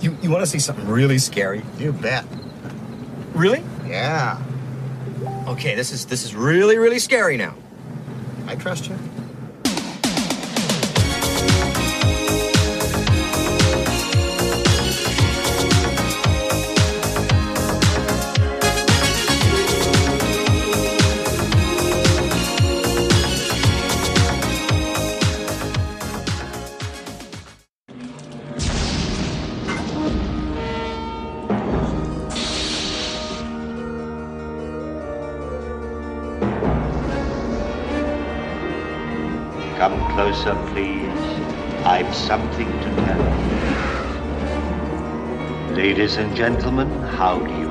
You you want to see something really scary? You bet. Really? Yeah. Okay, this is this is really really scary now. I trust you. Ladies and gentlemen, how do you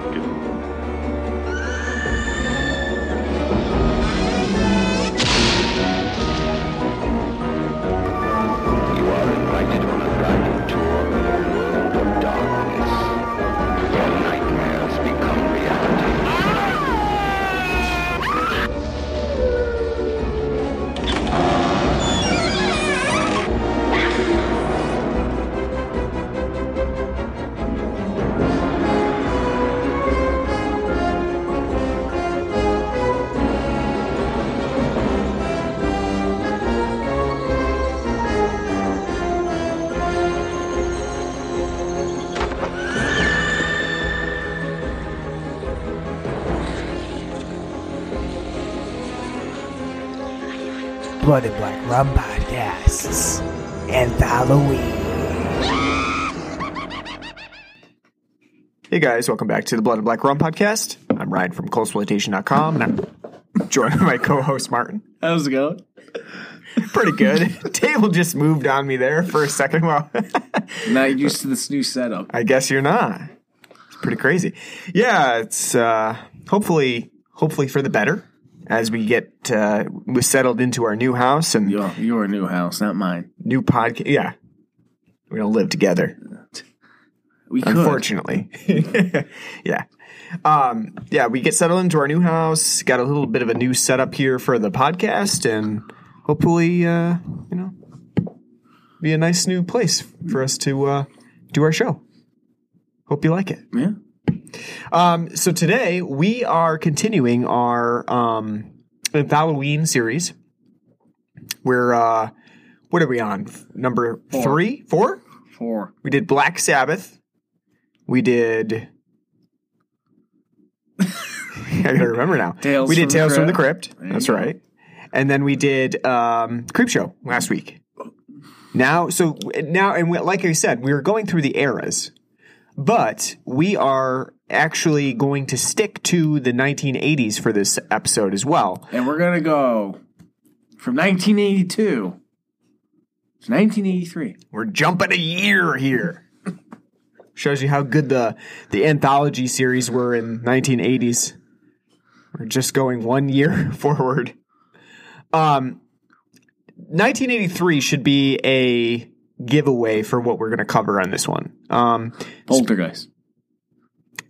Blood and Black Rum Podcasts and Halloween. Hey guys, welcome back to the Blood and Black Rum podcast. I'm Ryan from Coldsploitation.com and I'm joined by my co-host Martin. How's it going? Pretty good. Table just moved on me there for a second. Well, Not used to this new setup. I guess you're not. It's pretty crazy. Yeah, it's uh, hopefully hopefully for the better as we get uh, we settled into our new house and Yo, your new house, not mine. new podcast. Yeah, we're gonna live together. We could. unfortunately. yeah. Um, yeah, we get settled into our new house, got a little bit of a new setup here for the podcast, and hopefully, uh, you know, be a nice new place for us to uh, do our show. Hope you like it. Yeah. Um, so today we are continuing our um, Halloween series. We're uh, what are we on? Number Four. three, four? Four. We did Black Sabbath. We did. I gotta remember now. Tales we did from the Tales from the Crypt. Crypt. There you That's go. right. And then we did um, Creepshow last week. Now, so now, and we, like I said, we were going through the eras, but we are actually going to stick to the 1980s for this episode as well. And we're going to go from 1982 to 1983. We're jumping a year here. Shows you how good the the anthology series were in 1980s. We're just going one year forward. Um, 1983 should be a giveaway for what we're going to cover on this one. Um, Poltergeist.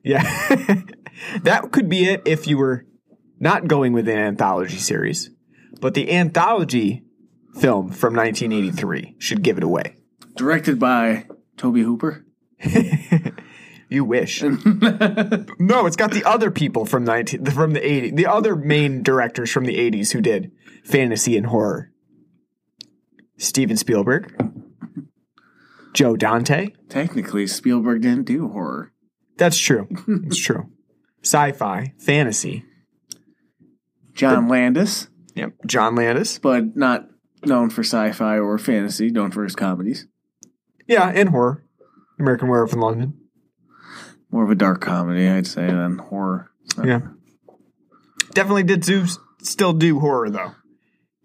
Yeah, that could be it if you were not going with an anthology series, but the anthology film from 1983 should give it away. Directed by Tobe Hooper. You wish. no, it's got the other people from 19 from the 80s, the other main directors from the 80s who did fantasy and horror. Steven Spielberg, Joe Dante. Technically, Spielberg didn't do horror. That's true. It's true. Sci-fi, fantasy. John Landis, Yep. John Landis. but not known for sci-fi or fantasy, known for his comedies. Yeah, and horror. American Werewolf in London. More of a dark comedy, I'd say, than horror. So- Yeah. Definitely did do still do horror though.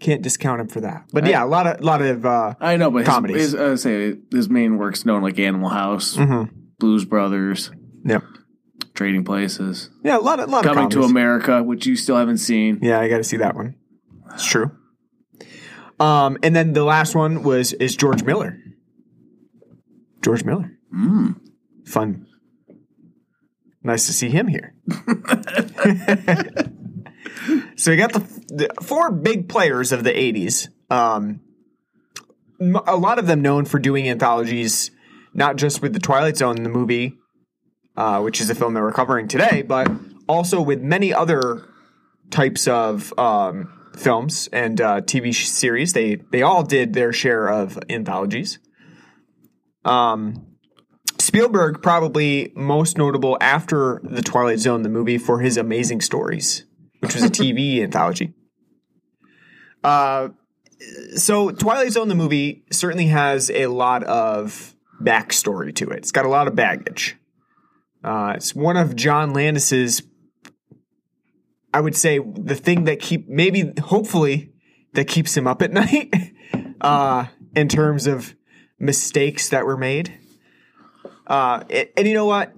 Can't discount him for that. But yeah, a lot of lot of uh I know, but his, Comedies. his, I would say his main works known like Animal House, mhm. Blues Brothers, Yep. Trading Places, Yeah, a lot of lot of Coming to. America, which you still haven't seen. Yeah, I got to see that one. It's true. Um, and then the last one was is George Miller. George Miller, Mm. fun. Nice to see him here. so we got the, the four big players of the '80s. Um, a lot of them known for doing anthologies not just with the Twilight Zone the movie, uh, which is a film that we're covering today, but also with many other types of um, films and uh, TV sh- series. They they all did their share of anthologies. Um, Spielberg probably most notable after the Twilight Zone, the movie, for his Amazing Stories, which was a TV anthology. Uh, so Twilight Zone, the movie, certainly has a lot of backstory to it. It's got a lot of baggage. Uh, it's one of John Landis's, I would say, the thing that keep maybe hopefully that keeps him up at night. uh, in terms of mistakes that were made. Uh, and, and you know what?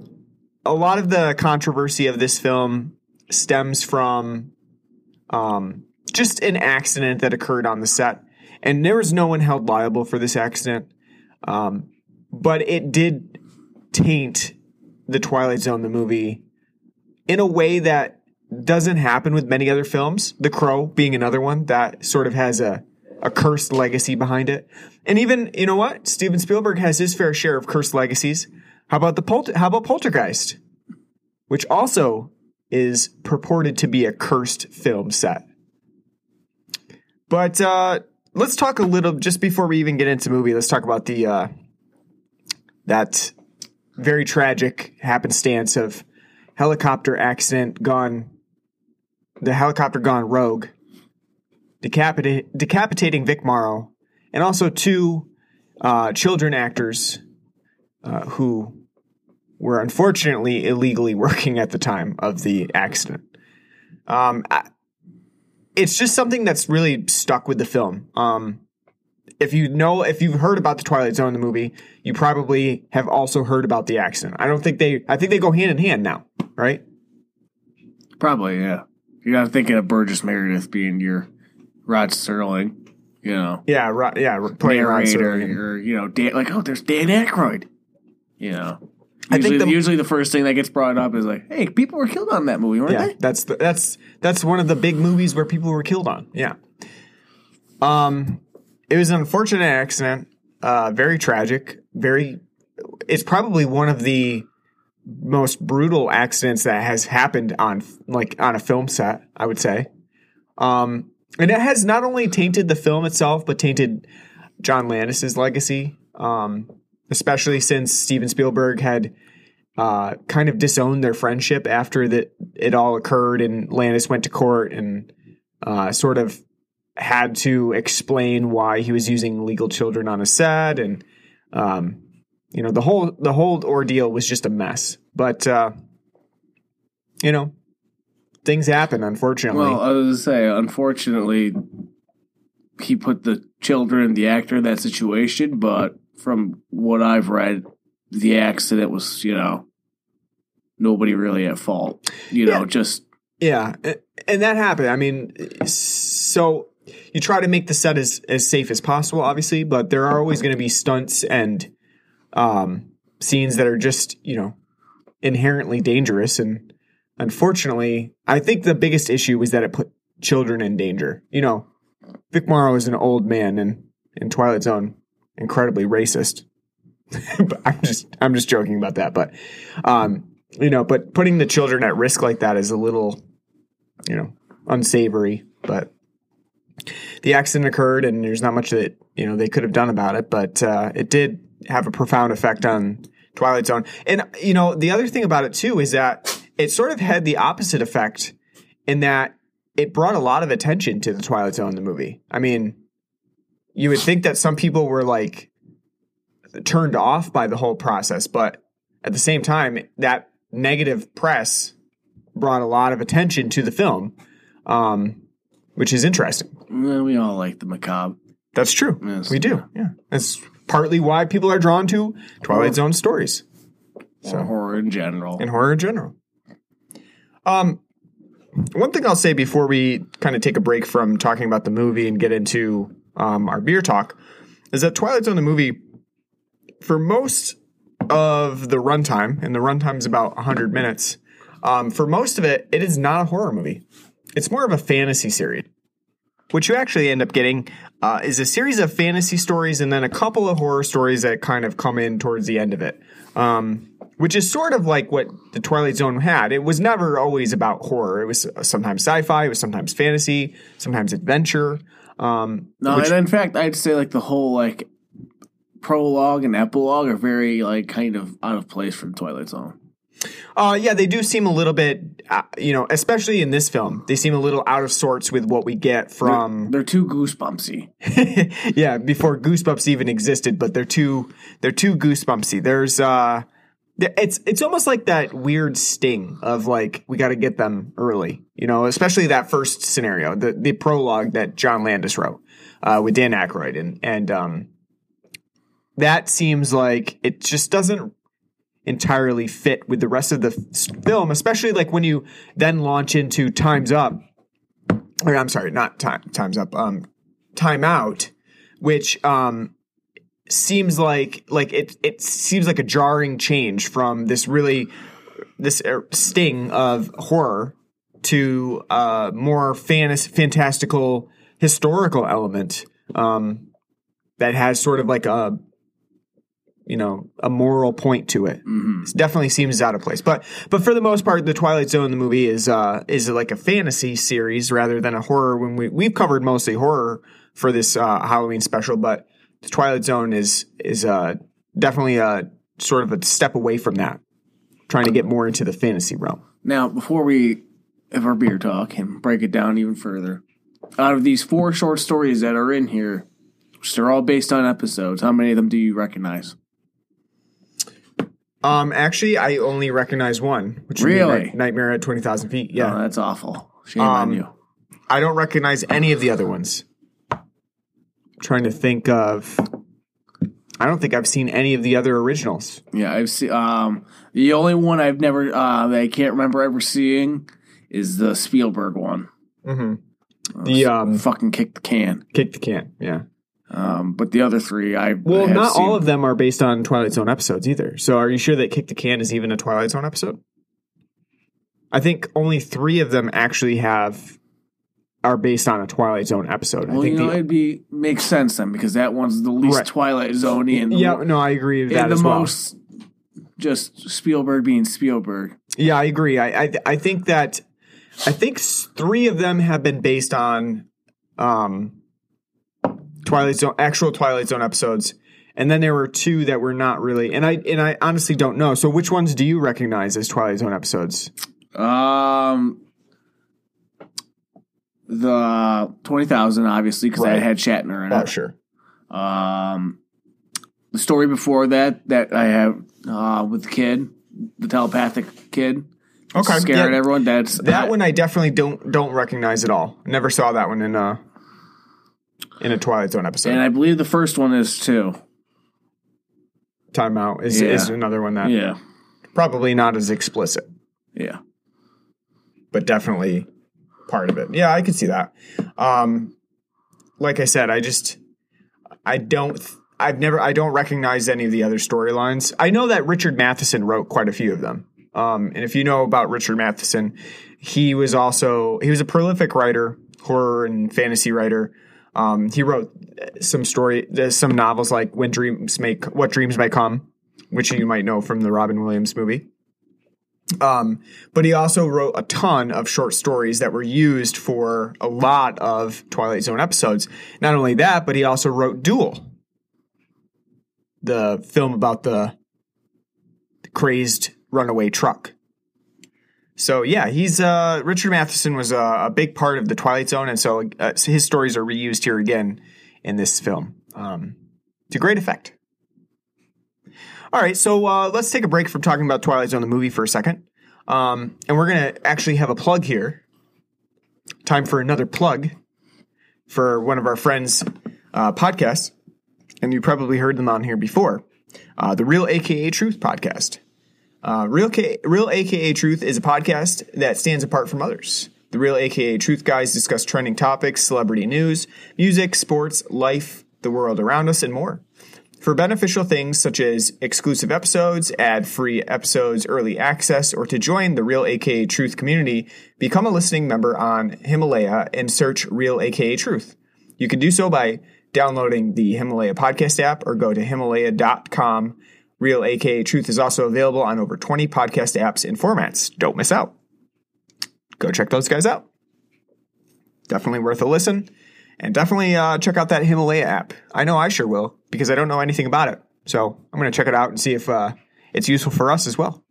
A lot of the controversy of this film stems from um, just an accident that occurred on the set. And there was no one held liable for this accident. Um, but it did taint the Twilight Zone, the movie, in a way that doesn't happen with many other films. The Crow being another one that sort of has a, a cursed legacy behind it. And even, you know what? Steven Spielberg has his fair share of cursed legacies. How about the Polter- how about Poltergeist? Which also is purported to be a cursed film set. But uh, let's talk a little just before we even get into movie. Let's talk about the uh, that very tragic happenstance of helicopter accident gone. The helicopter gone rogue, decapita- decapitating Vic Morrow, and also two uh, children actors uh, who were unfortunately illegally working at the time of the accident. Um, I, it's just something that's really stuck with the film. Um, if you know, if you've heard about the Twilight Zone, the movie, you probably have also heard about the accident. I don't think they, I think they go hand in hand now, right? Probably, yeah. You're not thinking of Burgess Meredith being your Rod Sterling, you know, Yeah, right, yeah, playing Rod Serling. or you know, Dan, like oh, there's Dan Aykroyd. You know, I think usually, the- usually the first thing that gets brought up is like, hey, people were killed on that movie, weren't Yeah, they? that's the, that's that's one of the big movies where people were killed on. Yeah. Um, it was an unfortunate accident. Uh, very tragic. Very. It's probably one of the most brutal accidents that has happened on like on a film set. I would say. Um, and it has not only tainted the film itself, but tainted John Landis's legacy. Um, especially since Steven Spielberg had uh, kind of disowned their friendship after that it all occurred, and Landis went to court and uh, sort of had to explain why he was using legal children on a set, and um, you know the whole the whole ordeal was just a mess. But uh, you know, things happen, unfortunately. Well, I was say, unfortunately, he put the children, the actor, in that situation. But from what I've read, the accident was, you know, nobody really at fault. You know, just Yeah, and that happened. I mean, so you try to make the set as as safe as possible, obviously, but there are always going to be stunts and um, scenes that are just you know inherently dangerous. And unfortunately, I think the biggest issue was that it put children in danger. You know, Vic Morrow is an old man, and in Twilight Zone, incredibly racist. I'm just I'm just joking about that, but um, you know, but putting the children at risk like that is a little, you know, unsavory. But the accident occurred, and there's not much that you know they could have done about it. But uh, it did have a profound effect on Twilight Zone. And you know, the other thing about it too is that it sort of had the opposite effect in that it brought a lot of attention to the Twilight Zone, the movie. I mean, you would think that some people were like turned off by the whole process, but at the same time, that negative press brought a lot of attention to the film, um, which is interesting. well, we all like the macabre. That's true. Yes. we do. Yeah, that's partly why people are drawn to Twilight Zone stories or horror in general. and horror in general. Um, one thing I'll say before we kind of take a break from talking about the movie and get into um, our beer talk is that Twilight Zone, the movie, for most of the runtime, and the runtime is about 100 minutes, um, for most of it, it is not a horror movie. It's more of a fantasy series. what you actually end up getting uh, is a series of fantasy stories and then a couple of horror stories that kind of come in towards the end of it. Um, which is sort of like what the Twilight Zone had. It was never always about horror. It was sometimes sci-fi, it was sometimes fantasy, sometimes adventure. Um, No, which- and in fact, I'd say like the whole like prologue and epilogue are very like kind of out of place from the Twilight Zone. Uh, yeah, they do seem a little bit, uh, you know, especially in this film, they seem a little out of sorts with what we get from, They're too goosebumpsy. yeah, before Goosebumps even existed. But they're too, they're too Goosebumpsy. There's, uh, it's it's almost like that weird sting of like we got to get them early, you know, especially that first scenario, the the prologue that John Landis wrote uh, with Dan Aykroyd, and and um, that seems like it just doesn't entirely fit with the rest of the film, especially like when you then launch into Time's Up. Or I'm sorry, not time, Time's Up. Um, Time Out, which um, seems like like it it seems like a jarring change from this really this uh, sting of horror to uh, more fantas- fantastical historical element um, that has sort of like a you know a moral point to it. It definitely seems out of place. But but for the most part, the Twilight Zone the movie is uh, is like a fantasy series rather than a horror. When we we've covered mostly horror for this uh, Halloween special, but the Twilight Zone is is uh, definitely a sort of a step away from that, trying to get more into the fantasy realm. Now, before we have our beer talk and break it down even further, out of these four short stories that are in here, which they're all based on episodes, how many of them do you recognize? Um, actually, I only recognize one, which would be Really? Night- Nightmare at Twenty Thousand Feet. Yeah, Oh, that's awful. Shame on Um, you. I don't recognize any of the other ones. trying to think of. I don't think I've seen any of the other originals. Yeah, I've seen. Um, the only one I've never uh, that I can't remember ever seeing is the Spielberg one. The um, Fucking kick the can. kick the can. Yeah. Um, but the other three, I Well, not seen. all of them are based on Twilight Zone episodes either. So, are you sure that Kick the Can is even a Twilight Zone episode? I think only three of them actually have are based on a Twilight Zone episode. I Well, think you know, the, it'd be makes sense then because that one's the least Right. Twilight and the, yeah, no, I agree with that the as well. most just Spielberg being Spielberg. Yeah, I agree. I, I I think that I think three of them have been based on um Twilight Zone actual Twilight Zone episodes. And then there were two that were not really and I and I honestly don't know. So which ones do you recognize as Twilight Zone episodes? Um, the twenty thousand, obviously, because Right. that had Shatner in it. Oh, sure. Um, the story before that that I have uh, with the kid, the telepathic kid, Okay. scaring yeah. everyone. That's That one I definitely don't don't recognize at all. Never saw that one in a in a Twilight Zone episode. and I believe the first one is too. Time Out is, Yeah. is another one that Yeah, probably not as explicit. yeah. but definitely part of it. Yeah, I could see that. Um, like I said, I just I don't I've never I don't recognize any of the other storylines. I know that Richard Matheson wrote quite a few of them. Um, and if you know about Richard Matheson, he was also he was a prolific writer, horror and fantasy writer. Um, he wrote some story, some novels like When Dreams Make What Dreams May Come, which you might know from the Robin Williams movie. Um, but he also wrote a ton of short stories that were used for a lot of Twilight Zone episodes. Not only that, but he also wrote Duel, the film about the crazed runaway truck. So yeah, he's uh, Richard Matheson was a, a big part of the Twilight Zone, and so uh, his stories are reused here again in this film um, to great effect. All right, so uh, let's take a break from talking about Twilight Zone the movie for a second, um, and we're gonna actually have a plug here. Time for another plug for one of our friends' uh, podcasts, and you probably heard them on here before, uh, the Real AKA Truth podcast. Uh, Real, K- Real AKA Truth is a podcast that stands apart from others. The Real AKA Truth guys discuss trending topics, celebrity news, music, sports, life, the world around us, and more. For beneficial things such as exclusive episodes, ad free episodes, early access, or to join the Real AKA Truth community, become a listening member on Himalaya and search Real AKA Truth. You can do so by downloading the Himalaya podcast app or go to Himalaya.com. Real AKA Truth is also available on over 20 podcast apps and formats. Don't miss out. Go check those guys out. Definitely worth a listen. And definitely uh, check out that Himalaya app. I know I sure will because I don't know anything about it. So I'm going to check it out and see if uh, it's useful for us as well.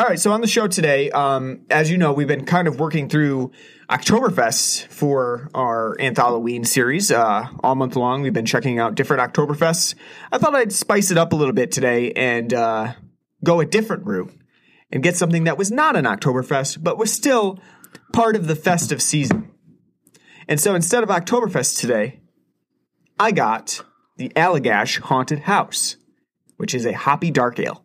All right, so on the show today, um, as you know, we've been kind of working through Oktoberfest for our Anthalloween series uh, all month long. We've been checking out different Oktoberfests. I thought I'd spice it up a little bit today and uh, go a different route and get something that was not an Oktoberfest, but was still part of the festive season. And so instead of Oktoberfest today, I got the Allagash Haunted House, which is a hoppy dark ale.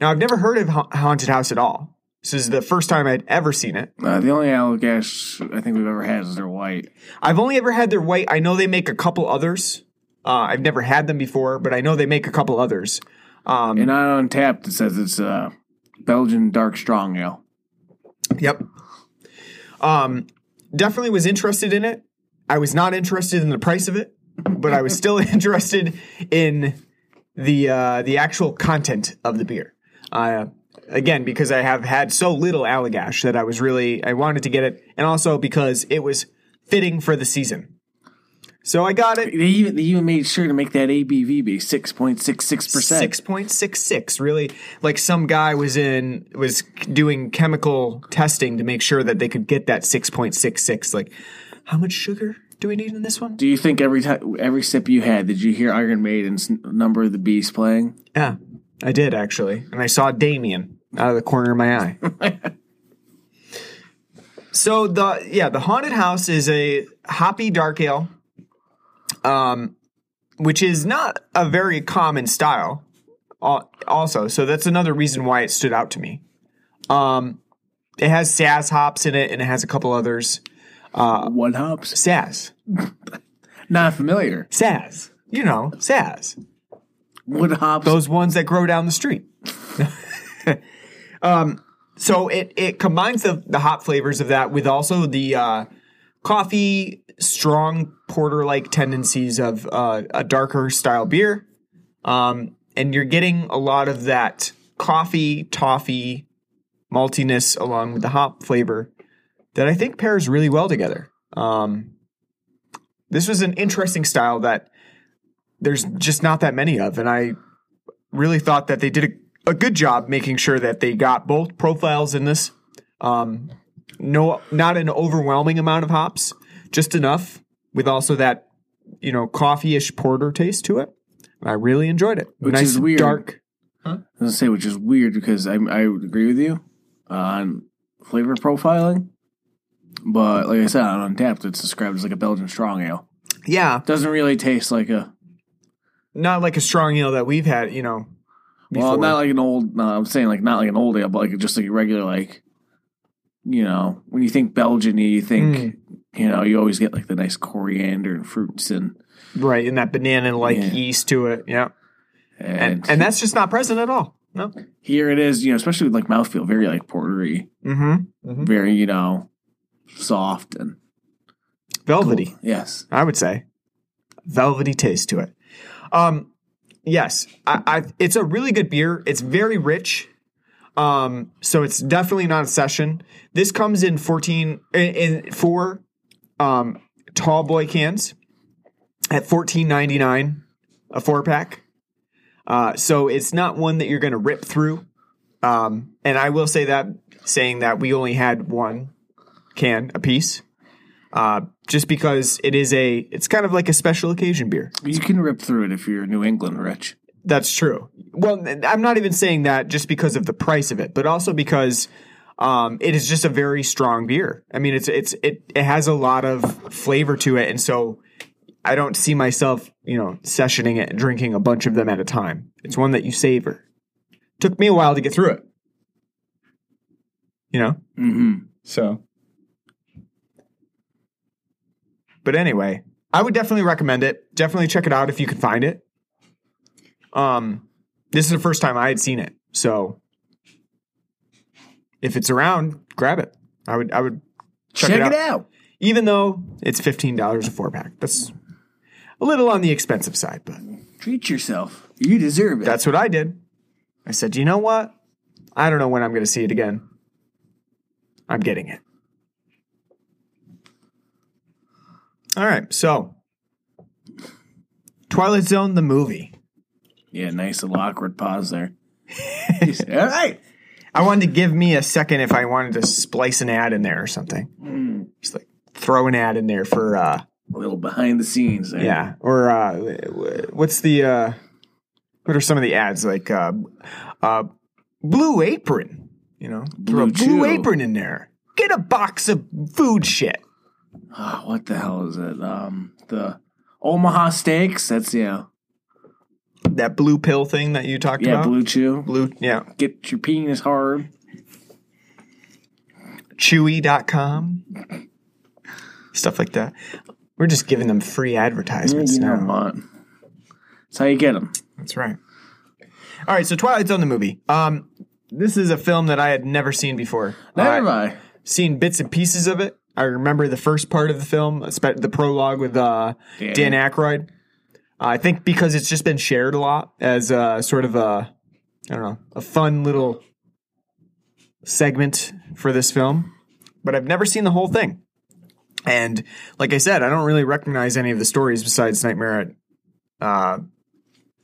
Now, I've never heard of Ha- Haunted House at all. This is the first time I'd ever seen it. Uh, the only Allagash I think we've ever had is their white. I've only ever had their white. I know they make a couple others. Uh, I've never had them before, but I know they make a couple others. Um, And on Untappd, it says it's uh, Belgian dark strong ale. Yep. Um, definitely was interested in it. I was not interested in the price of it, but I was still interested in the uh, the actual content of the beer. Uh, again, because I have had so little Allagash that I was really I wanted to get it, and also because it was fitting for the season. So I got it. They even, they even made sure to make that ABV be 6.66%. Six point six six. Really, like some guy was in was doing chemical testing to make sure that they could get that six point six six. Like, how much sugar do we need in this one? Do you think every time, every sip you had, did you hear Iron Maiden's Number of the Beast playing? Yeah, I did actually, and I saw Damien out of the corner of my eye. so the yeah, the haunted house is a hoppy dark ale, um, which is not a very common style. Also, so that's another reason why it stood out to me. Um, it has Saaz hops in it, and it has a couple others. What hops? Saaz, Not familiar. Saaz, you know, Saaz. What hops? those ones that grow down the street. um, so it it combines the the hop flavors of that with also the uh, coffee strong porter like tendencies of uh, a darker style beer, um, and you're getting a lot of that coffee toffee maltiness along with the hop flavor that I think pairs really well together. Um, this was an interesting style that there's just not that many of, and I really thought that they did a, a good job making sure that they got both profiles in this. Um, no, not an overwhelming amount of hops, just enough with also that you know coffee-ish porter taste to it. I really enjoyed it. Which nice is weird. dark. I was gonna say, which is weird because I I agree with you on flavor profiling, but like I said, on Untappd, it's described as like a Belgian strong ale. Yeah, Doesn't really taste like a not like a strong ale that we've had. You know, well, not like an old. No, I'm saying like not like an old ale, but like just like a regular like. You know, when you think Belgian, you think Hmm. you know you always get like the nice coriander and fruits and right and that banana-like Yeah. yeast to it. Yeah, and, and and that's just not present at all. No. here it is. You know, especially with like mouthfeel, very like portery, Mm-hmm. very you know soft and Velvety. yes. I would say velvety taste to it. Um, yes, I, I, it's a really good beer. It's very rich. Um, so it's definitely not a session. This comes in fourteen in, in four um, tall boy cans at fourteen ninety nine a four pack. Uh, so it's not one that you're going to rip through. Um, and I will say that saying that we only had one can a piece uh, just because it is a it's kind of like a special occasion beer. You can rip through it if you're New England rich. That's true. Well, I'm not even saying that just because of the price of it, but also because um, it is just a very strong beer. I mean, it's it's it it has a lot of flavor to it, and so I don't see myself, you know, sessioning it and drinking a bunch of them at a time. It's one that you savor. Took me a while to get through it. You know, Mm-hmm. so. But anyway, I would definitely recommend it. Definitely check it out if you can find it. Um, this is the first time I had seen it, so if it's around, grab it. I would. I would check, Check, it, out. it out. even though it's fifteen dollars a four pack. That's a little on the expensive side, but Treat yourself. You deserve it. that's what I did. I said, you know what? I don't know when I'm going to see it again. I'm getting it. All right, so Twilight Zone the movie. yeah, nice little awkward pause there. All right. I wanted to give me a second if I wanted to splice an ad in there or something. Just like throw an ad in there for uh A little behind the scenes there. yeah, or uh what's the uh what are some of the ads like uh uh Blue Apron, you know? Blue Blue Apron in there. Get a box of food shit. Oh, what the hell is it? Um, the Omaha Steaks. That's yeah, That blue pill thing that you talked yeah, about. Blue Chew. blue yeah. Get your penis hard. Chewy.com. Stuff like that. We're just giving them free advertisements You now. That's how you get them. That's right. All right, so Twilight Zone the movie. Um, this is a film that I had never seen before. Never Uh, mind. seen bits and pieces of it. I remember the first part of the film, the prologue with uh, Yeah. Dan Aykroyd. I think because it's just been shared a lot as a sort of a, I don't know, a fun little segment for this film. But I've never seen the whole thing. And like I said, I don't really recognize any of the stories besides Nightmare at, uh,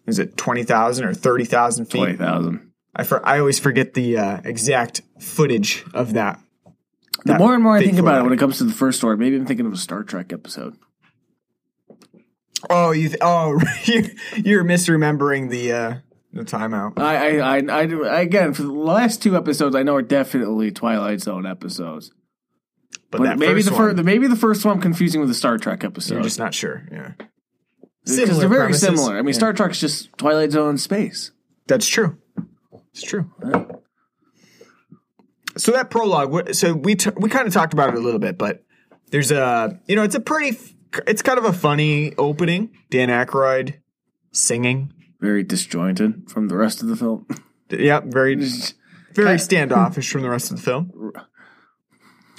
is it 20,000 or 30,000 feet? Twenty thousand. I, for, I always forget the uh, exact footage of that. The more and more I think about it, when it comes to the first story, maybe I'm thinking of a Star Trek episode. Oh, you th- oh you're, misremembering the uh, the timeout. I, I, I, I, again, for the last two episodes, I know are definitely Twilight Zone episodes. But, that maybe the first, one, maybe the first one I'm confusing with the Star Trek episode. you're just not sure. Yeah, because they're very premises. similar. I mean, Yeah. Star Trek's just Twilight Zone space. that's true. It's true. So that prologue. So we t- we kind of talked about it a little bit, but there's a you know it's a pretty f- it's kind of a funny opening. Dan Aykroyd singing. Very disjointed from the rest of the film. Yep, very very standoffish from the rest of the film.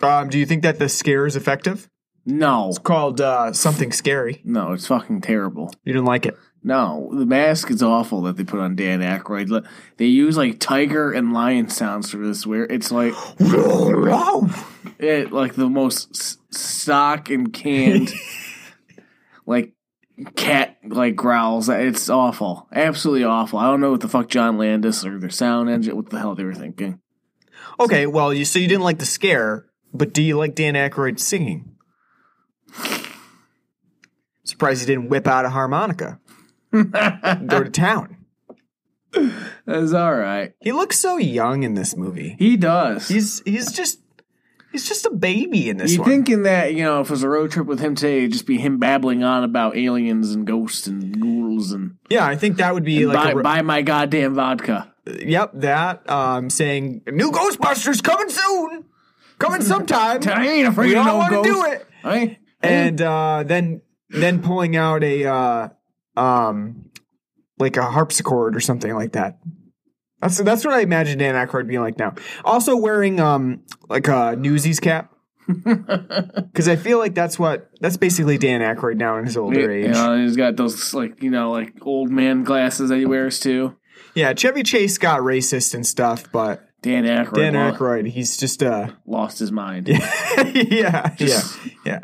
Um, do you think that the scare is effective? no, it's Called uh, something scary. no, it's fucking terrible. You didn't like it. No, the mask is awful that they put on Dan Aykroyd. They use like tiger and lion sounds for this. Where it's like it, like the most stock and canned, like cat like growls. It's awful, absolutely awful. I don't know what the fuck John Landis or their sound engine, what the hell they were thinking. Okay, well, you so you didn't like the scare, but do you like Dan Aykroyd singing? Surprised he didn't whip out a harmonica. Go to town. That's all right. He looks so young in this movie. He does. He's he's just he's just a baby in this you one. thinking that you know if it was a road trip with him today, it'd just be him babbling on about aliens and ghosts and ghouls and yeah, I think that would be like buy, re- buy my goddamn vodka. yep that um saying new Ghostbusters coming soon, coming sometime. I ain't afraid we of all no want to do it. Ain't- and uh, then then pulling out a uh, um like a harpsichord or something like that. That's that's what I imagine Dan Aykroyd being like now. Also wearing um like a Newsies cap. Because I feel like that's what that's basically Dan Aykroyd now in his older You age. know, he's got those like you know like old man glasses that he wears too. Yeah, Chevy Chase got racist and stuff, but Dan Aykroyd, Dan Aykroyd, he's just uh lost his mind. yeah, yeah, yeah.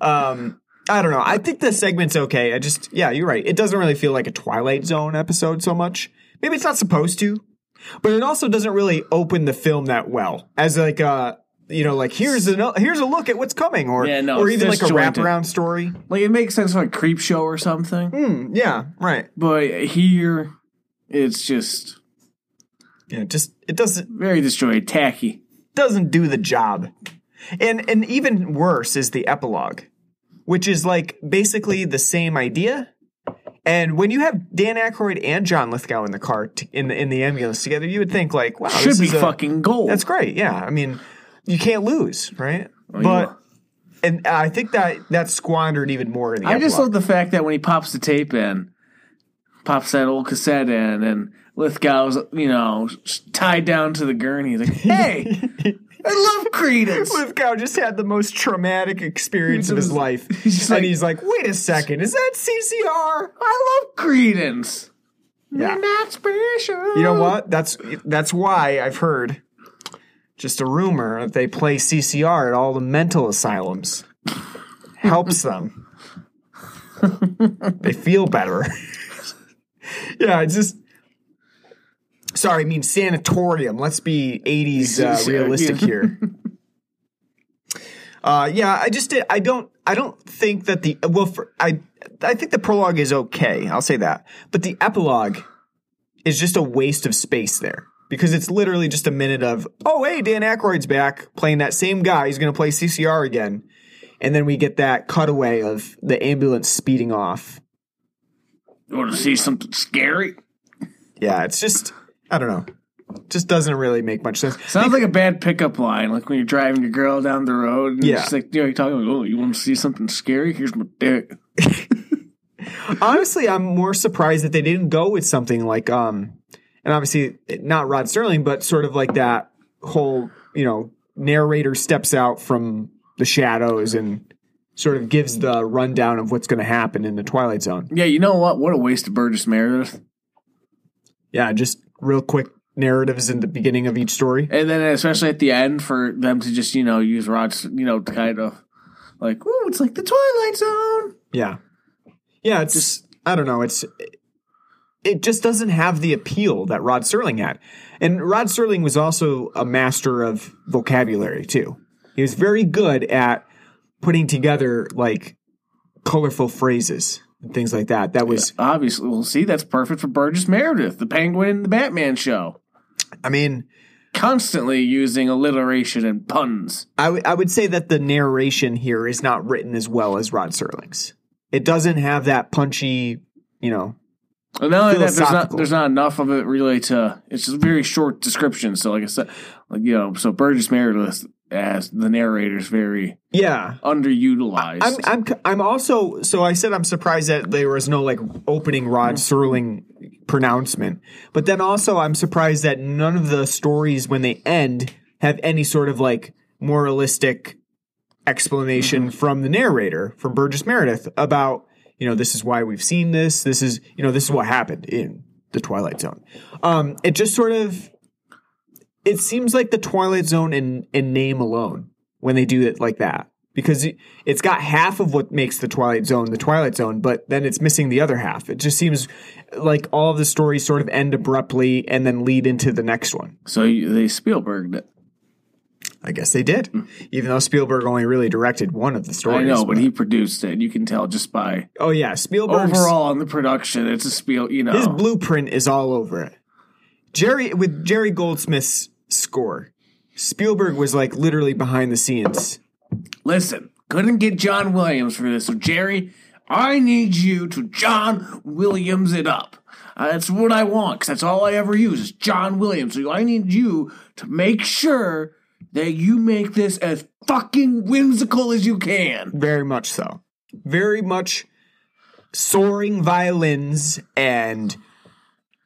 Um, I don't know. I think the segment's okay. I just, yeah, you're right. It doesn't really feel like a Twilight Zone episode so much. Maybe it's not supposed to, but it also doesn't really open the film that well as like a, you know, like here's a here's a look at what's coming, or Yeah, no, or even like a wraparound story. Like it makes sense for a creep show or something, Hmm, yeah, right. but here it's just Yeah, just it doesn't very disjointed, tacky. doesn't do the job. And and even worse is the epilogue, which is like basically the same idea. And when you have Dan Aykroyd and John Lithgow in the car t- in the in the ambulance together, you would think like, wow, Should this be is a- fucking gold. That's great. Yeah, I mean, you can't lose, right? Oh, but and I think that that's squandered even more in the I just love the fact that when he pops the tape in, pops that old cassette in, and Lithgow's, you know, tied down to the gurney. He's like, hey, I love Creedence. Lithgow just had the most traumatic experience of his life. He's and like- he's like, wait a second, is that CCR? I love Creedence. Yeah. Not special. You know what? That's that's why I've heard just a rumor that they play CCR at all the mental asylums. Helps them. they feel better. yeah, it's just Sorry, I mean sanatorium. Let's be 80s uh, Yeah. realistic here. Uh, yeah, I just did. I don't. I don't think that the well. For, I I think the prologue is okay. I'll say that. But the epilogue is just a waste of space there because it's literally just a minute of oh hey Dan Aykroyd's back playing that same guy. He's going to play CCR again, and then we get that cutaway of the ambulance speeding off. You want to see something scary? Yeah, it's just I don't know. Just doesn't really make much sense. Sounds like a bad pickup line, like when you're driving your girl down the road. And Yeah. It's like, you know, you're talking like, oh, you want to see something scary? Here's my dick. Honestly, I'm more surprised that they didn't go with something like um and obviously not Rod Sterling, but sort of like that whole, you know, narrator steps out from the shadows and sort of gives the rundown of what's going to happen in the Twilight Zone. Yeah, you know what? What a waste of Burgess Meredith. Yeah, just real quick narratives in the beginning of each story. And then especially at the end for them to just, you know, use Rod's, you know, to kind of like, oh, it's like the Twilight Zone. Yeah. Yeah, it's just I don't know, it's it just doesn't have the appeal that Rod Serling had. And Rod Serling was also a master of vocabulary too. He was very good at putting together like colorful phrases and things like that. That was Obviously, well, see, that's perfect for Burgess Meredith, the Penguin in the Batman show. I mean, Constantly using alliteration and puns. I would- I would say that the narration here is not written as well as Rod Serling's. It doesn't have that punchy, you know, And not only that, there's not there's not enough of it really to. It's just a very short description. So, like I said, like you know, so Burgess Meredith as the narrator's very yeah. underutilized. I'm I'm I'm also so I said I'm surprised that there was no like opening Rod Serling pronouncement, but then also I'm surprised that none of the stories when they end have any sort of like moralistic explanation from the narrator from Burgess Meredith about you know this is why we've seen this this is you know this is what happened in the Twilight Zone. Um, it just sort of it seems like the Twilight Zone in in name alone when they do it like that because it, it's got half of what makes the Twilight Zone the Twilight Zone, but then it's missing the other half. It just seems like all of the stories sort of end abruptly and then lead into the next one. so they Spielberged it. I guess they did, hmm. even though Spielberg only really directed one of the stories. I know, but he produced it. You can tell just by oh yeah, Spielberg overall on the production. It's a Spiel. You know, his blueprint is all over it. Jerry with Jerry Goldsmith's score, Spielberg was like literally behind the scenes. listen, couldn't get John Williams for this. So Jerry, I need you to John Williams it up. Uh, that's what I want because that's all I ever use is John Williams. So I need you to make sure that you make this as fucking whimsical as you can. Very much so. Very much soaring violins and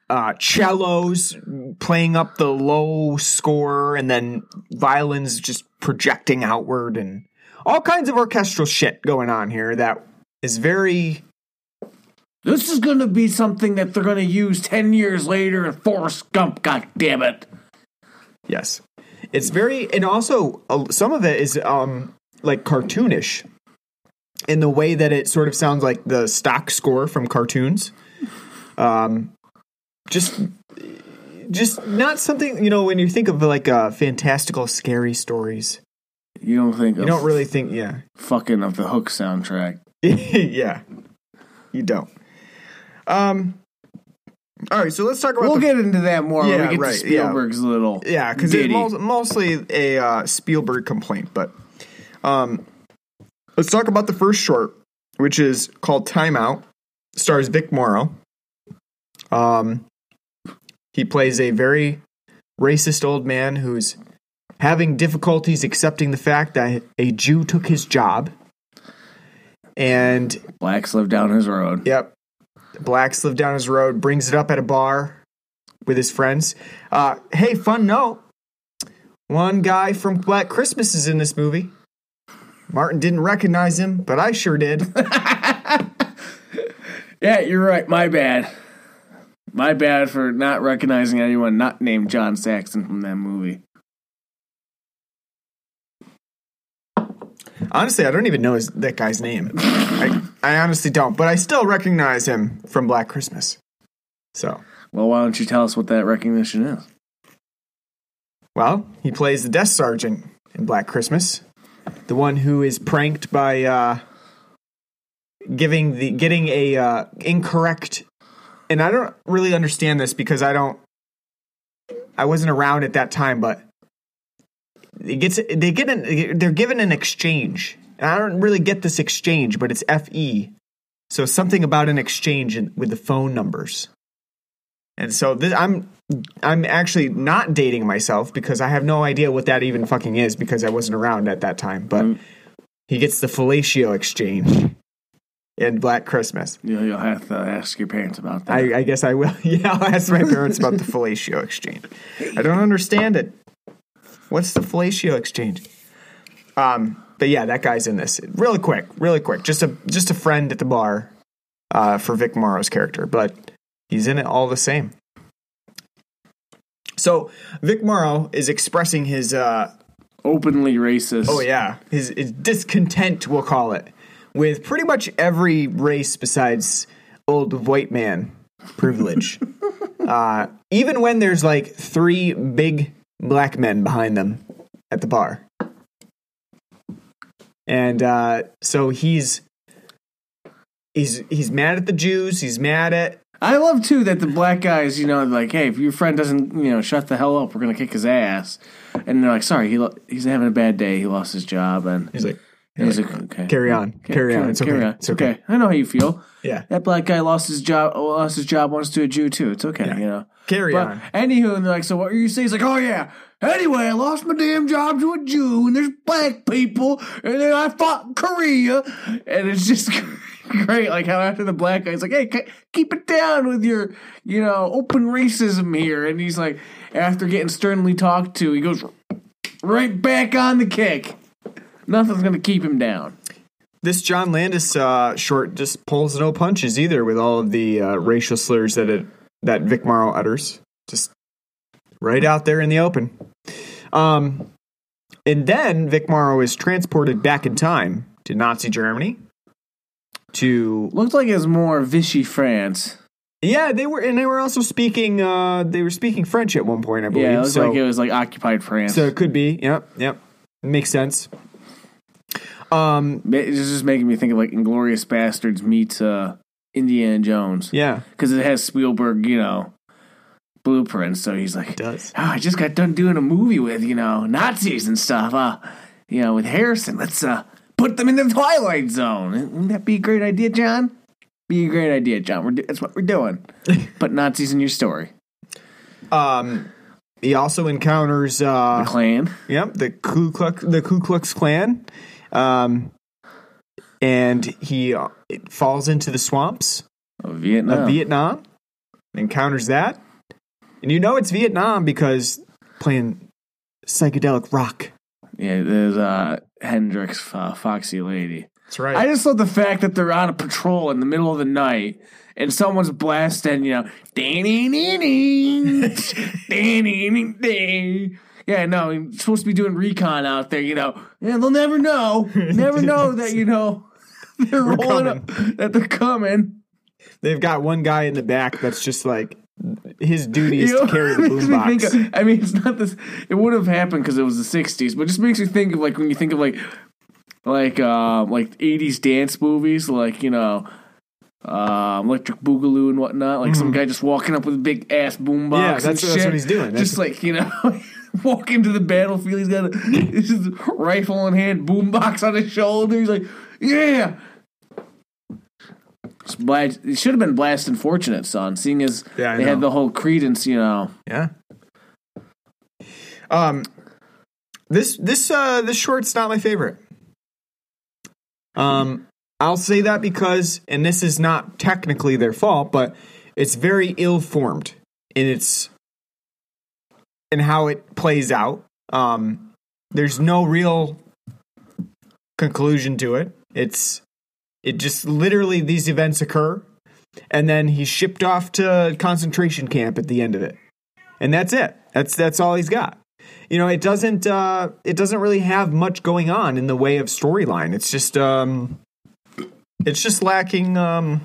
uh, cellos playing up the low score and then violins just projecting outward and all kinds of orchestral shit going on here that is very This is going to be something that they're going to use 10 years later in Forrest Gump, God damn it. yes it's very and also uh, some of it is um like cartoonish in the way that it sort of sounds like the stock score from cartoons um just just not something you know when you think of like uh fantastical scary stories You don't think you of don't really think yeah fucking of the Hook soundtrack. yeah you don't um all right so let's talk about We'll the get into that more when Yeah, we get right, to yeah. Spielberg's little Yeah, because it's mostly a uh, Spielberg complaint. But um, let's talk about the first short, which is called Timeout. Stars Vic Morrow. Um, he plays a very racist old man who's having difficulties accepting the fact that a Jew took his job. And Blacks live down his road. Yep. Blacks live down his road, brings it up at a bar with his friends. Uh, hey, fun note. One guy from Black Christmas is in this movie. Martin didn't recognize him, but I sure did. Yeah, you're right. My bad. My bad for not recognizing anyone not named John Saxon from that movie. honestly, I don't even know his, that guy's name. I, I honestly don't, but I still recognize him from Black Christmas. So, Well, why don't you tell us what that recognition is? well, he plays the desk sergeant in Black Christmas, the one who is pranked by uh, giving the getting a uh, incorrect. And I don't really understand this because I don't. I wasn't around at that time, but it gets they get an they're given an exchange. And I don't really get this exchange, but it's FE. So something about an exchange in, with the phone numbers. And so this, I'm I'm actually not dating myself because I have no idea what that even fucking is because I wasn't around at that time. But mm. he gets the fellatio exchange in Black Christmas. You'll, you'll have to ask your parents about that. I, I guess I will. Yeah, I'll ask my parents about the fellatio exchange. I don't understand it. What's the fellatio exchange? Um, but yeah, that guy's in this really quick, really quick. Just a just a friend at the bar uh, for Vic Morrow's character, but he's in it all the same. So Vic Morrow is expressing his uh, Openly racist. oh yeah his, his discontent, we'll call it, with pretty much every race besides old white man privilege. uh, even when there's like three big black men behind them at the bar. And uh, so he's he's he's mad at the Jews. He's mad at I love too that the black guys, you know, like, hey, if your friend doesn't, you know, shut the hell up, we're gonna kick his ass. And they're like, sorry, he lo- he's having a bad day. He lost his job, and he's like and he's like, okay, carry on, carry on. It's carry okay. on. It's okay. I know how you feel. Yeah, That black guy lost his job. Lost his job once to a Jew too. It's okay, you know. carry But on. anywho, and they're like, so what are you saying? He's like, oh yeah. Anyway, I lost my damn job to a Jew, and there's black people, and then I fought in Korea, and it's just great. Like how after the black guy's like, hey, keep it down with your, you know, open racism here, and he's like, after getting sternly talked to, he goes right back on the kick. Nothing's gonna keep him down. This John Landis uh, short just pulls no punches either with all of the uh, racial slurs that it that Vic Morrow utters. Just right out there in the open. Um, and then Vic Morrow is transported back in time to Nazi Germany. To looks like it was more Vichy France. yeah, they were and they were also speaking. Uh, they were speaking French at one point, I believe. Yeah, it so, like it was like occupied France. so it could be. Yep, yep, makes sense. Um, It's just making me think of like Inglourious Basterds meets uh, Indiana Jones yeah, because it has Spielberg, you know, blueprints. So he's like, does. oh, I just got done doing a movie with you know Nazis and stuff. Uh, you know, with Harrison. Let's uh put them in the Twilight Zone. Wouldn't that be a great idea, John? Be a great idea, John. We're do- that's what we're doing. Put Nazis in your story. Um, he also encounters uh, Clan. Yep, the Ku Klux the Ku Klux Klan, um, and he uh, falls into the swamps Of Vietnam. of Vietnam. Encounters that, and you know it's Vietnam because playing psychedelic rock. yeah, there's uh Hendrix, uh, Foxy Lady. That's right. I just love the fact that they're on a patrol in the middle of the night and someone's blasting, you know, yeah, no, you're supposed to be doing recon out there, you know. Yeah, they'll never know, never know that you know they're rolling up, that they're coming. They've got one guy in the back that's just like his duty is You know, to carry the makes me boombox. I mean, it's not this. It would have happened because it was the '60s, but it just makes you think of like when you think of like, like, uh, like '80s dance movies, like you know, uh, Electric Boogaloo and whatnot. Like some guy just walking up with a big ass boombox. Mm-hmm. Yeah, and that's- that's shit. what he's doing. That's- just like you know. Walk into the battlefield. He's got a his rifle in hand, boombox on his shoulder. He's like, "Yeah, Blast, it should have been Blast and Fortunate Son, seeing as Yeah, they know. had the whole Creedence, you know. Yeah. Um, this this uh this short's not my favorite. Um, I'll say that because, and this is not technically their fault, but it's very ill formed in its in how it plays out. Um, there's no real conclusion to it. It's it just literally these events occur, and then he's shipped off to concentration camp at the end of it, and that's it. That's that's all he's got. You know, it doesn't uh, it doesn't really have much going on in the way of storyline. It's just um, it's just lacking um,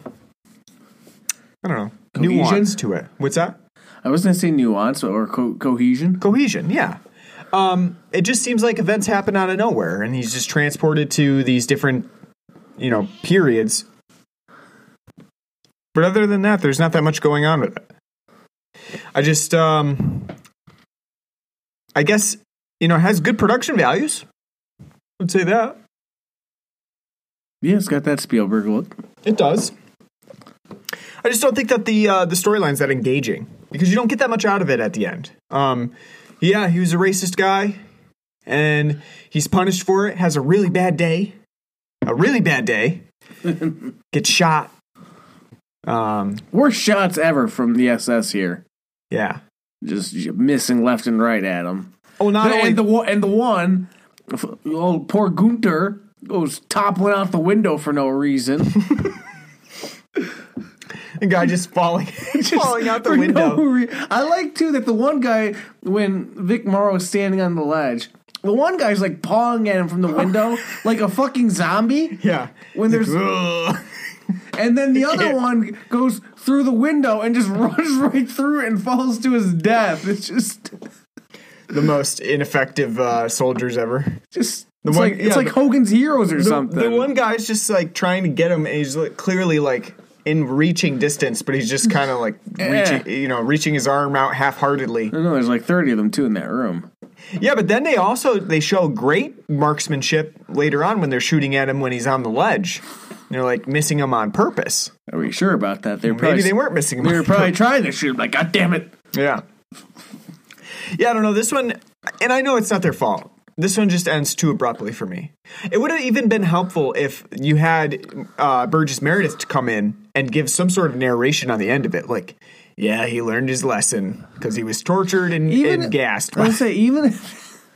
I don't know Cohesion? nuance to it. What's that? I was going to say nuance or co- cohesion. cohesion yeah. Um it just seems like events happen out of nowhere and he's just transported to these different you know periods. But other than that there's not that much going on with it. I just um i guess you know it has good production values. I'd say that. Yeah, it's got that Spielberg look. it does. I just don't think that the uh the storyline's that engaging because you don't get that much out of it at the end um yeah he was a racist guy and he's punished for it has a really bad day a really bad day gets shot um Worst shots ever from the SS here. yeah Just missing left and right at him. oh not and, only the one, and the one, oh poor Gunter goes toppling out the window for no reason. guy just falling falling out the window no re- I like too that the one guy when Vic Morrow is standing on the ledge, the one guy's like pawing at him from the window like a fucking zombie. yeah When there's Ugh. and then the other one goes through the window and just runs right through it and falls to his death. It's just the most ineffective uh soldiers ever just The it's one- like it's yeah, like Hogan's Heroes or the, something. the one guy's just like trying to get him and he's like, clearly like in reaching distance but he's just kind of like Yeah. reaching you know reaching his arm out half-heartedly I know there's like 30 of them too in that room. yeah but then they also they show great marksmanship later on when they're shooting at him when he's on the ledge they're like missing him on purpose Are we sure about that? They're maybe probably, they weren't missing him They were probably trying to shoot him. Like, God damn it! Yeah. Yeah, I don't know. This one, and I know it's not their fault. This one just ends too abruptly for me. It would have even been helpful if you had uh, Burgess Meredith to come in and give some sort of narration on the end of it. Like, yeah, he learned his lesson because he was tortured and, Even- and gassed. I would say even if,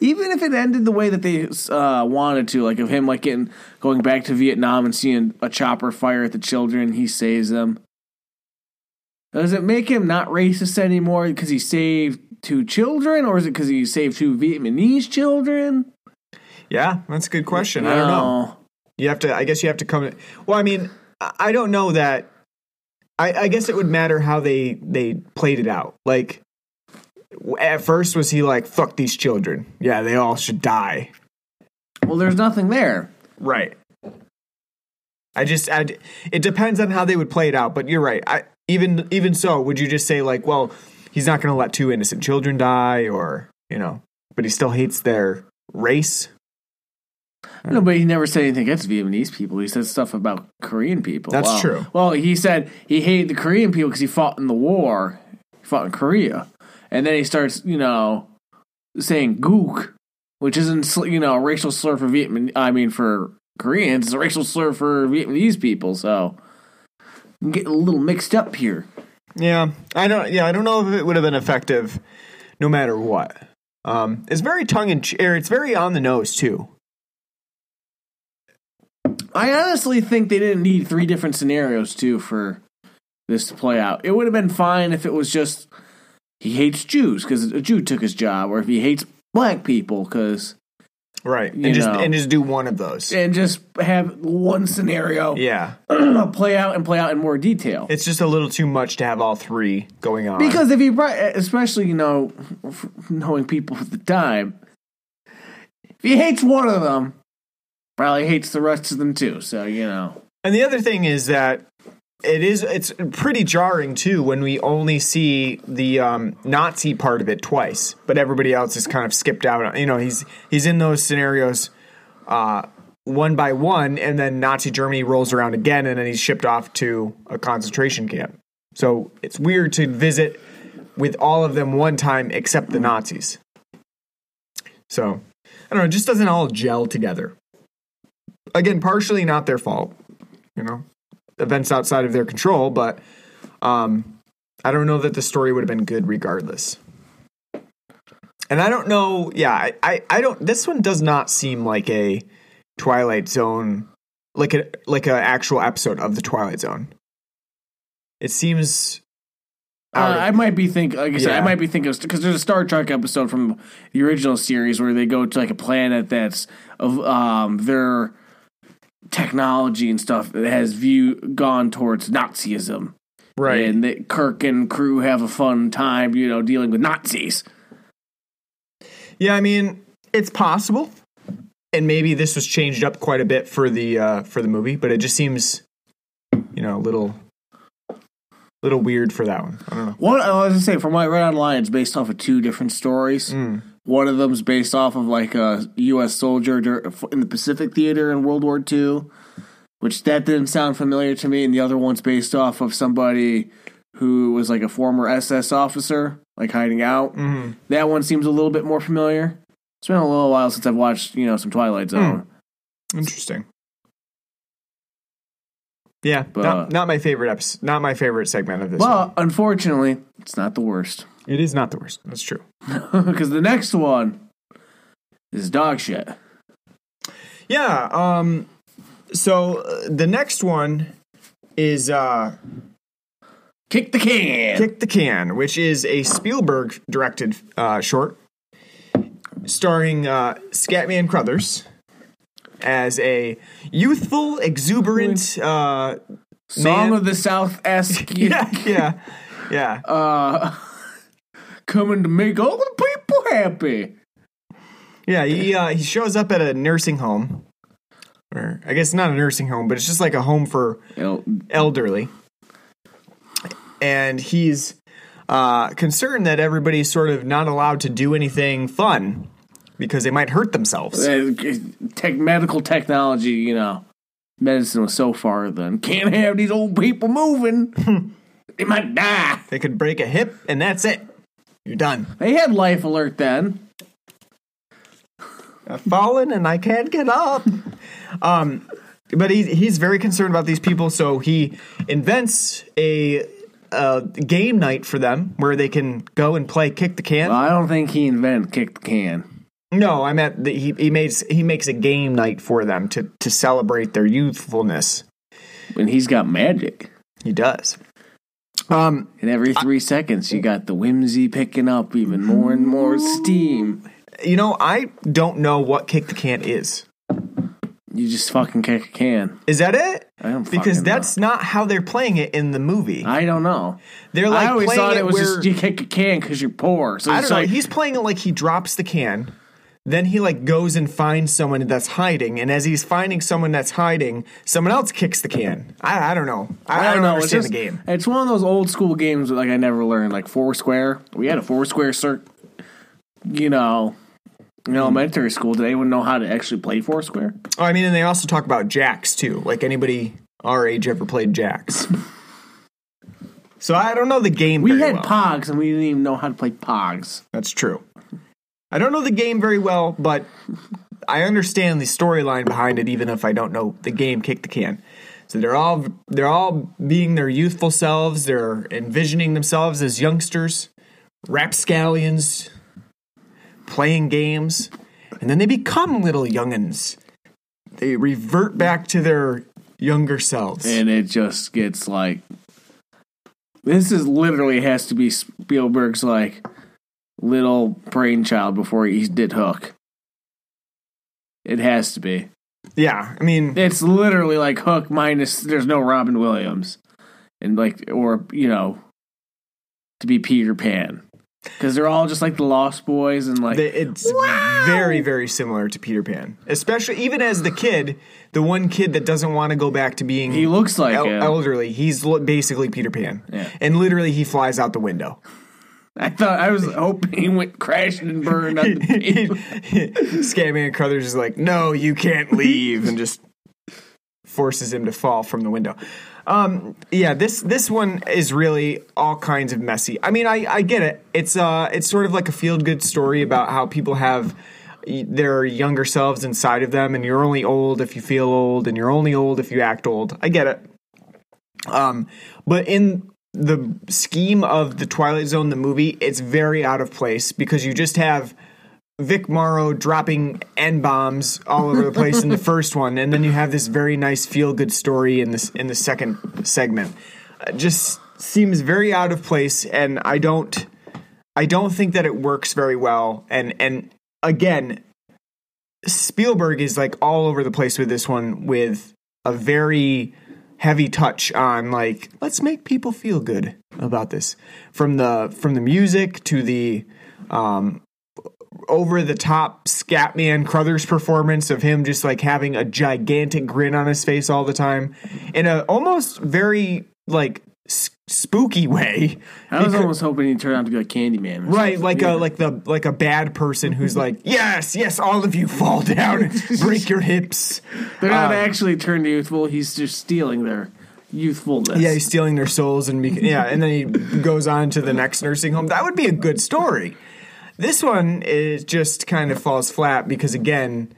even if it ended the way that they uh, wanted to, like of him like getting going back to Vietnam and seeing a chopper fire at the children, he saves them. Does it make him not racist anymore because he saved two children, or is it because he saved two Vietnamese children? yeah, that's a good question. I don't know. You have to. I guess you have to come. Well, I mean, I don't know that. I, I guess it would matter how they they played it out. Like, at first, was he like, "Fuck these children"? Yeah, they all should die. Well, there's nothing there. Right. I just, I, it depends on how they would play it out. But you're right. I even even so, would you just say like, well, he's not going to let two innocent children die, or you know, but he still hates their race? No, but he never said anything against Vietnamese people. He said stuff about Korean people. That's Well- true. Well, he said he hated the Korean people because he fought in the war. He fought in Korea, and then he starts, you know, saying "gook," which isn't, you know, a racial slur for Vietnam. I mean, for Koreans, it's a racial slur for Vietnamese people. So I'm getting a little mixed up here. Yeah, I don't. Yeah, I don't know if it would have been effective, no matter what. Um, it's very tongue in cheek. It's very on the nose too. I honestly think they didn't need three different scenarios too for this to play out. It would have been fine if it was just he hates Jews because a Jew took his job, or if he hates black people because Right, and just know. and just do one of those. and just have one scenario yeah, play out and play out in more detail. it's just a little too much to have all three going on. Because if he, brought- especially you know, knowing people at the time, if he hates one of them, probably hates the rest of them too. So you know, And the other thing is that it is it's pretty jarring too when we only see the um, Nazi part of it twice, but everybody else is kind of skipped out. You know, he's he's in those scenarios uh, one by one, and then Nazi Germany rolls around again, and then he's shipped off to a concentration camp. So it's weird to visit with all of them one time except the Nazis. So I don't know, it just doesn't all gel together. Again, partially not their fault, you know, events outside of their control, but um, I don't know that the story would have been good regardless. And I don't know, yeah, I, I, I don't. This one does not seem like a Twilight Zone, like a like an actual episode of the Twilight Zone. It seems. Uh, I might be think, like I said, I might be thinking because there's a Star Trek episode from the original series where they go to like a planet that's of um their technology and stuff has view gone towards Nazism, right. And that Kirk and crew have a fun time, you know, dealing with Nazis. Yeah, I mean, it's possible, and maybe this was changed up quite a bit for the uh, for the movie, but it just seems, you know, a little, little weird for that one. I don't know. One, I was gonna say, from what I read online, it's based off of two different stories. One of them's based off of like a U.S. soldier in the Pacific Theater in World War II, which that didn't sound familiar to me. And the other one's based off of somebody who was like a former SS officer, like hiding out. Mm-hmm. That one seems a little bit more familiar. It's been a little while since I've watched, you know, some Twilight Zone. Interesting. Yeah, But- not, not my favorite episode. Not my favorite segment of this. But unfortunately, it's not the worst one. It is not the worst. That's true. because the next one is dog shit. Yeah. Um. So uh, the next one is uh, Kick the can. Kick the Can, which is a Spielberg directed uh, short starring uh, Scatman Crothers as a youthful, exuberant. Uh, Song Man. of the South esque. yeah, yeah, yeah. uh, coming to make all the people happy. Yeah, he uh, he shows up at a nursing home, or I guess not a nursing home, but it's just like a home for know, elderly, and he's uh, concerned that everybody's sort of not allowed to do anything fun because they might hurt themselves. uh, tech, medical technology, you know, medicine was so far then. Can't have these old people moving. they might die. They could break a hip, and that's it. You're done. They had life alert then. I've fallen and I can't get up. Um, but he, he's very concerned about these people, so he invents a, a game night for them where they can go and play kick the can. Well, I don't think he invented kick the can. no, I meant that he he makes he makes a game night for them to to celebrate their youthfulness. And he's got magic. He does. Um, And every three seconds, you got the whimsy picking up even more and more steam. you know, I don't know what kick the can is. You just fucking kick a can. Is that it? I don't Because that's not how they're playing it in the movie. I don't know. They're like I always thought it it was just you kick a can because you're poor. So I don't know. like he's playing it like he drops the can, then he like goes and finds someone that's hiding, and as he's finding someone that's hiding, someone else kicks the can. I, I don't know. I, I don't, know. understand it's the game. It's one of those old school games that like I never learned, like Foursquare. We had a Foursquare cir You know, in elementary school, did anyone know how to actually play Foursquare? Oh, I mean, and they also talk about jacks too. Like anybody our age ever played jacks. so I don't know the game. We had well. Pogs, and we didn't even know how to play Pogs. That's true. I don't know the game very well, but I understand the storyline behind it, even if I don't know the game. Kick the can. So they're all they're all being their youthful selves. They're envisioning themselves as youngsters, rapscallions, playing games, and then they become little youngins. They revert back to their younger selves. and it just gets like this is literally has to be Spielberg's like little brainchild before he did Hook. It has to be. yeah, I mean, It's literally like Hook minus there's no Robin Williams, and like or you know to be Peter Pan because they're all just like the Lost Boys and like It's very, very similar to Peter Pan, especially even as the kid, the one kid that doesn't want to go back to being he looks like el- elderly. He's basically Peter Pan, Yeah. and literally he flies out the window. I thought I was hoping he went crashing and burned on the pavement. Scatman Crothers is like, "No, you can't leave," and just forces him to fall from the window. Um, yeah, this this one is really all kinds of messy. I mean, I, I get it. It's uh, it's sort of like a feel good story about how people have their younger selves inside of them, and you're only old if you feel old, and you're only old if you act old. I get it. Um, but in the scheme of the Twilight Zone, the movie, it's very out of place because you just have Vic Morrow dropping n bombs all over the place in the first one, and then you have this very nice feel good story in this in the second segment. Uh, just seems very out of place, and I don't I don't think that it works very well. And and again, Spielberg is like all over the place with this one with a very heavy touch on like let's make people feel good about this. From the from the music to the um over the top Scatman Crothers performance of him just like having a gigantic grin on his face all the time. In a almost very like spooky way I was Because- almost hoping he'd turn out to be like Candyman. Right, like Yeah. a like the like a bad person who's like, yes, yes, all of you fall down, and break your hips. They're not um, actually turned youthful. He's just stealing their youthfulness. Yeah, he's stealing their souls, and yeah, and then he goes on to the next nursing home. That would be a good story. This one is just kind of falls flat because again,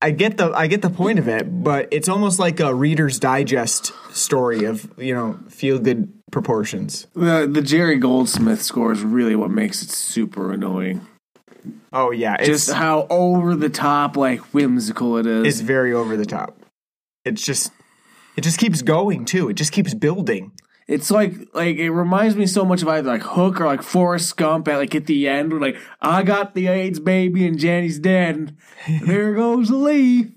I get the I get the point of it, but it's almost like a Reader's Digest story of you know feel good proportions. the the Jerry Goldsmith score is really what makes it super annoying. Oh yeah, it's Just how over the top, like whimsical it is. it's very over the top. It's just it just keeps going too. It just keeps building. It's like like it reminds me so much of either like Hook or like Forrest Gump at like at the end where like I got the AIDS baby and Jenny's dead. And there goes the leaf.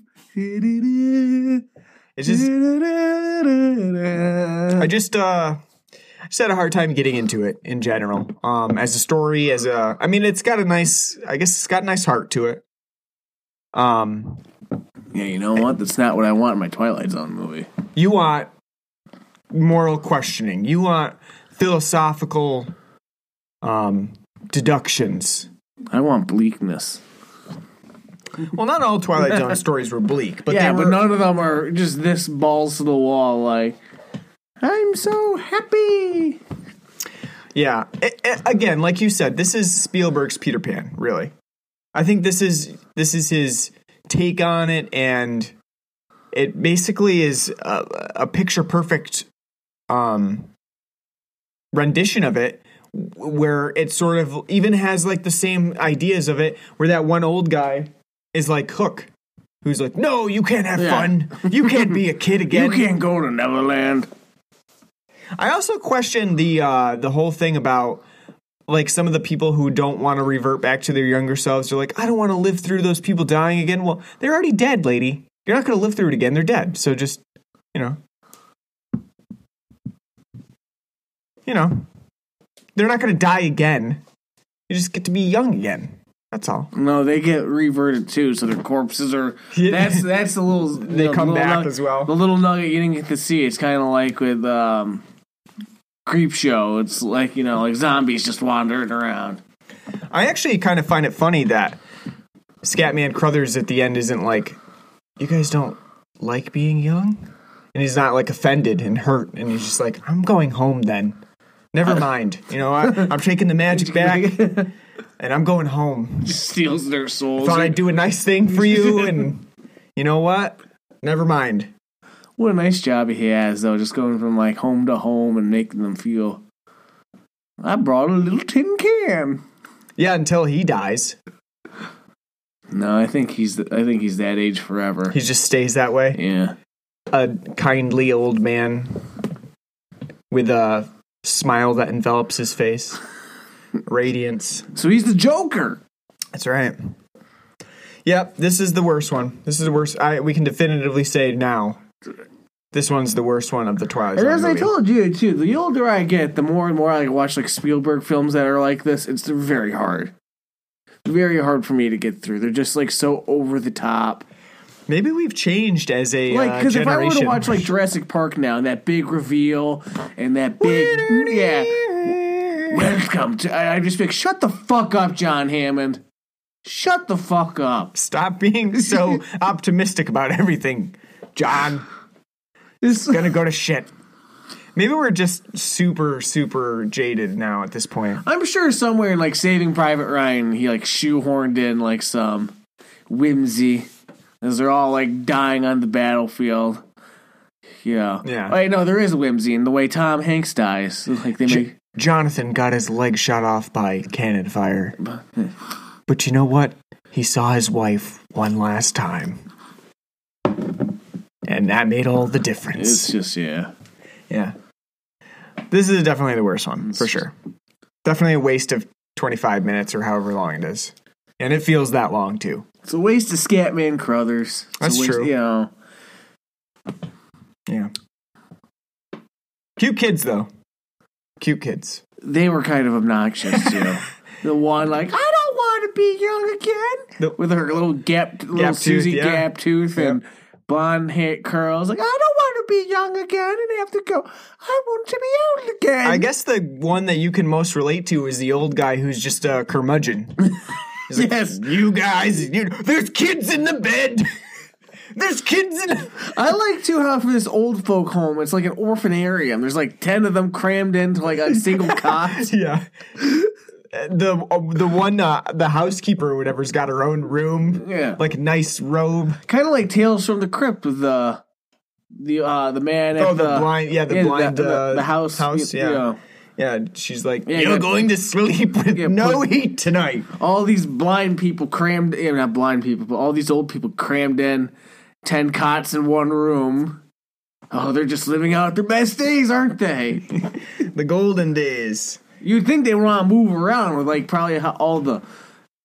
It's just I just uh I just had a hard time getting into it in general. Um as a story, as a I mean it's got a nice I guess it's got a nice heart to it. Um Yeah, you know what? That's not what I want in my Twilight Zone movie. you want moral questioning. You want philosophical um deductions. I want bleakness. Well, not all Twilight Zone stories were bleak, but yeah, they were but none of them are just this balls to the wall. Like, I'm so happy. Yeah. It- it- again, like you said, this is Spielberg's Peter Pan, really. I think this is this is his take on it and it basically is a, a picture perfect um rendition of it where it sort of even has like the same ideas of it where that one old guy is like Hook who's like no you can't have Yeah. fun you can't be a kid again. You can't go to Neverland. I also question the uh, the whole thing about like some of the people who don't want to revert back to their younger selves. They're like, I don't want to live through those people dying again. Well, they're already dead, lady. You're not going to live through it again. They're dead. So just you know, you know, they're not going to die again. You just get to be young again. That's all. No, they get reverted too, so their corpses are. That's that's the little. They the come little back nug- as well. The little nugget you didn't get to see. It's kind of like with um, Creepshow. It's like you know, like zombies just wandering around. I actually kind of find it funny that Scatman Crothers at the end isn't like, you guys don't like being young? And he's not like offended and hurt. And he's just like, I'm going home then. Never uh, mind. You know, I, I'm taking the magic back and I'm going home. Steals their souls. Thought I'd do a nice thing for you. And you know what? Never mind. What a nice job he has, though, just going from like home to home and making them feel. I brought a little tin can. Yeah, until he dies. No, I think he's I think he's that age forever. He just stays that way. yeah. A kindly old man with a smile that envelops his face. Radiance. So he's the Joker. That's right. Yep, this is the worst one. This is the worst. I we can definitively say now. This one's the worst one of the Twilight And Zone as I told you too, the older I get, the more and more I watch like Spielberg films that are like this. It's very hard, very hard for me to get through. They're just like so over the top. Maybe we've changed as a Like uh, because if I were to watch like Jurassic Park now, and that big reveal and that big yeah, welcome to, I, I just be like, shut the fuck up, John Hammond. Shut the fuck up. Stop being so optimistic about everything, John. This is Gonna go to shit. Maybe we're just super, super jaded now at this point. I'm sure somewhere in like Saving Private Ryan, he like shoehorned in like some whimsy as they're all like dying on the battlefield. Yeah. Yeah. Oh, Wait, no, there is whimsy in the way Tom Hanks dies. Like they make Jonathan got his leg shot off by cannon fire. But you know what? He saw his wife one last time. And that made all the difference. it's just yeah. yeah. This is definitely the worst one, for sure. Definitely a waste of 25 minutes or however long it is. And it feels that long, too. It's a waste of Scatman Crothers. It's That's waste- true. You know, Yeah. Cute kids, though. Cute kids. they were kind of obnoxious too. the one like I don't want to be young again The- with her little gap, little Gap tooth, Susie yeah. gap tooth and blonde hair curls. Like I don't want to be young again and have to go. I want to be old again. I guess the one that you can most relate to is the old guy who's just a curmudgeon. Like, Yes. you guys, you, there's kids in the bed. there's kids in. I like too how for this old folk home, it's like an orphanarium. There's like ten of them crammed into like a single cot. yeah. The uh, the one uh, the housekeeper or whatever's got her own room, Yeah. like nice robe. kind of like Tales from the Crypt with the the uh the man Oh, the blind, yeah, the yeah, blind, the, uh, the house house, you yeah. know. Yeah, she's like, Yeah, you're yeah. going to sleep with Yeah, no put- heat tonight. all these blind people crammed in not blind people but all these old people crammed in 10 cots in one room oh they're just living out their best days aren't they The golden days. you'd think they want to move around with like probably all the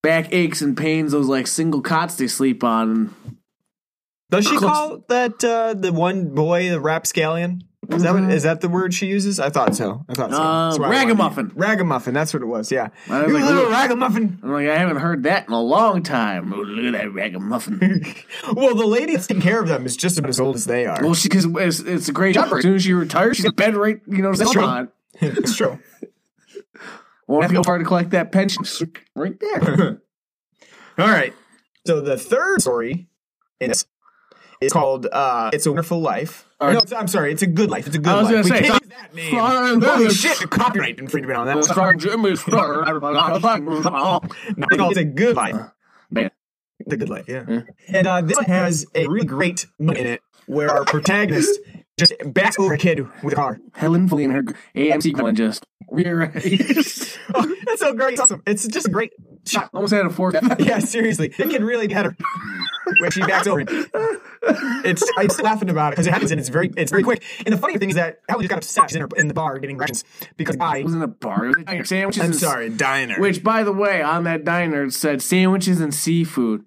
back aches and pains those like single cots they sleep on Does she call that uh, the one boy the rapscallion? Is that what, is that the word she uses? I thought so. I thought so. Uh, That's what I wanted. ragamuffin. Ragamuffin. That's what it was. Yeah. I was you like, little look- ragamuffin. i'm like i haven't heard that in a long time oh, look at that ragamuffin well, the lady that's taking care of them is just about as old as they are. well she because it's, it's a great job as soon as she retires she's in bed right you know That's true. on it's true. won't have to go far to collect that pension right there All right. So the third story is is called uh, "It's a Wonderful Life." Or- no, I'm sorry. It's a good life. It's a good I was life. gonna We say, can't use that name. Holy shit! Copyright infringement on that. Jimmy Star. No, it's a good life. Man. The good life, yeah. And uh, this one has a really great moment in it where our protagonist just backs over a kid with a car. Helen Foley and her AMC and just rear Oh, that's so great. It's awesome. It's just a great shot. almost had a fork. Yeah, seriously. It can really get her when she backs over. It's I'm laughing about it because it happens and it's very it's very quick. And the funny thing is that Helen just got upset. In, her, in the bar getting rations because I. It was in a bar. It was a diner. Sandwiches. I'm sorry, diner. Which, by the way, on that diner it said sandwiches and seafood.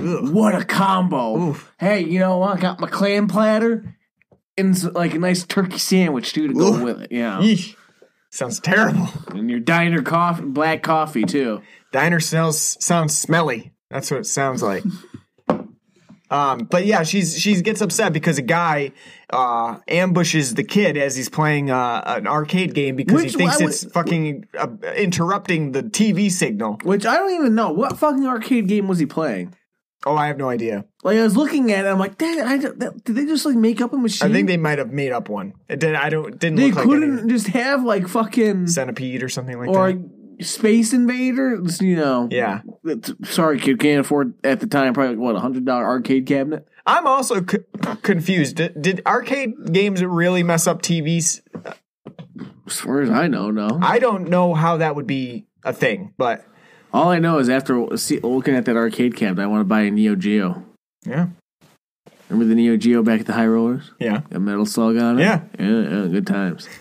What a combo! Hey, you know what? I got my clam platter and like a nice turkey sandwich too to go Oof. with it. Yeah, Yeesh. Sounds terrible. and your diner coffee, black coffee too. Diner smells sounds smelly. That's what it sounds like. Um, but yeah, she's she gets upset because a guy uh, ambushes the kid as he's playing uh, an arcade game because Which he thinks it's fucking uh, interrupting the TV signal. Which I don't even know what fucking arcade game was he playing. Oh, I have no idea. Like I was looking at it, I'm like, Dang, I that, did they just like make up a machine? I think they might have made up one. It did. I don't. Didn't They couldn't any just have like fucking centipede or something like or that. Or space Invader. It's, You know, Yeah, sorry, kid, can't afford at the time probably like, what a hundred dollar arcade cabinet. I'm also c- confused. Did, did arcade games really mess up TVs? As far as I know, no. I don't know how that would be a thing, but All I know is after see, looking at that arcade cabinet, I want to buy a Neo Geo. yeah, Remember the Neo Geo back at the High Rollers? yeah. A metal slug on it. Yeah. yeah, yeah good times.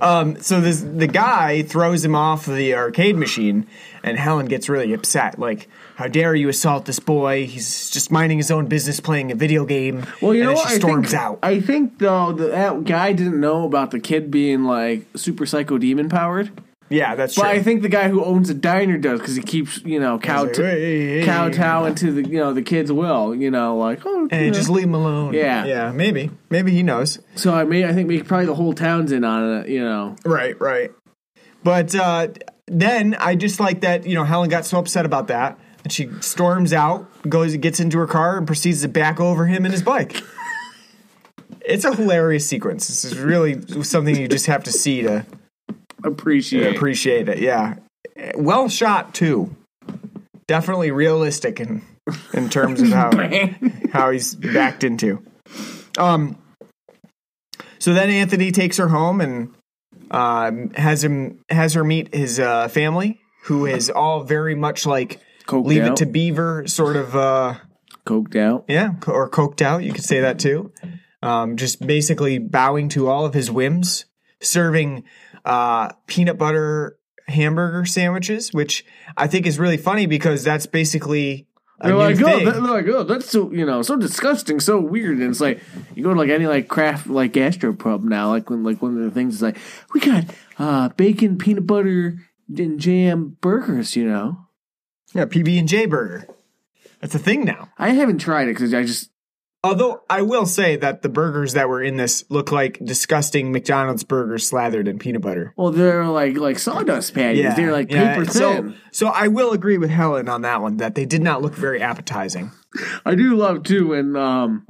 Um, so this the guy throws him off the arcade machine, and Helen gets really upset. Like, how dare you assault this boy? He's just minding his own business, playing a video game. Well, you and know she I think, out. I think though that, that guy didn't know about the kid being like super psycho demon powered. Yeah, that's true. But. I think the guy who owns the diner does because he keeps you know cow like, "Hey, hey, kowtow into the you know the kid's will. You know, like oh, Hey, just leave him alone. Yeah. yeah, maybe, maybe he knows. So I mean, I think maybe probably the whole town's in on it. You know, Right, right. But uh, then I just like that you know Helen got so upset about that, and she storms out, goes, gets into her car, and proceeds to back over him and his bike. it's a hilarious sequence. This is really something you just have to see to appreciate. appreciate it. Yeah, well shot too. Definitely realistic and in terms of how how he's backed into. Um. So then Anthony takes her home and uh, has him has her meet his uh, family, who is all very much like Coked Leave out. It to Beaver sort of. Uh, Coked out. yeah, or coked out. You could say that too. Um, just basically bowing to all of his whims, serving uh, peanut butter hamburger sandwiches, which I think is really funny because that's basically They're like, oh, that, they're like, oh, that's so you know, so disgusting, so weird. And it's like you go to like any like craft like gastropub now, like when like one of the things is like, we got uh bacon, peanut butter, and jam burgers. You know, yeah, PB and J burger. That's a thing now. I haven't tried it because I just Although I will say that the burgers that were in this look like disgusting McDonald's burgers slathered in peanut butter. well, they're like like sawdust patties. they're like yeah, paper So, thin. so I will agree with Helen on that one that they did not look very appetizing. I do love too when um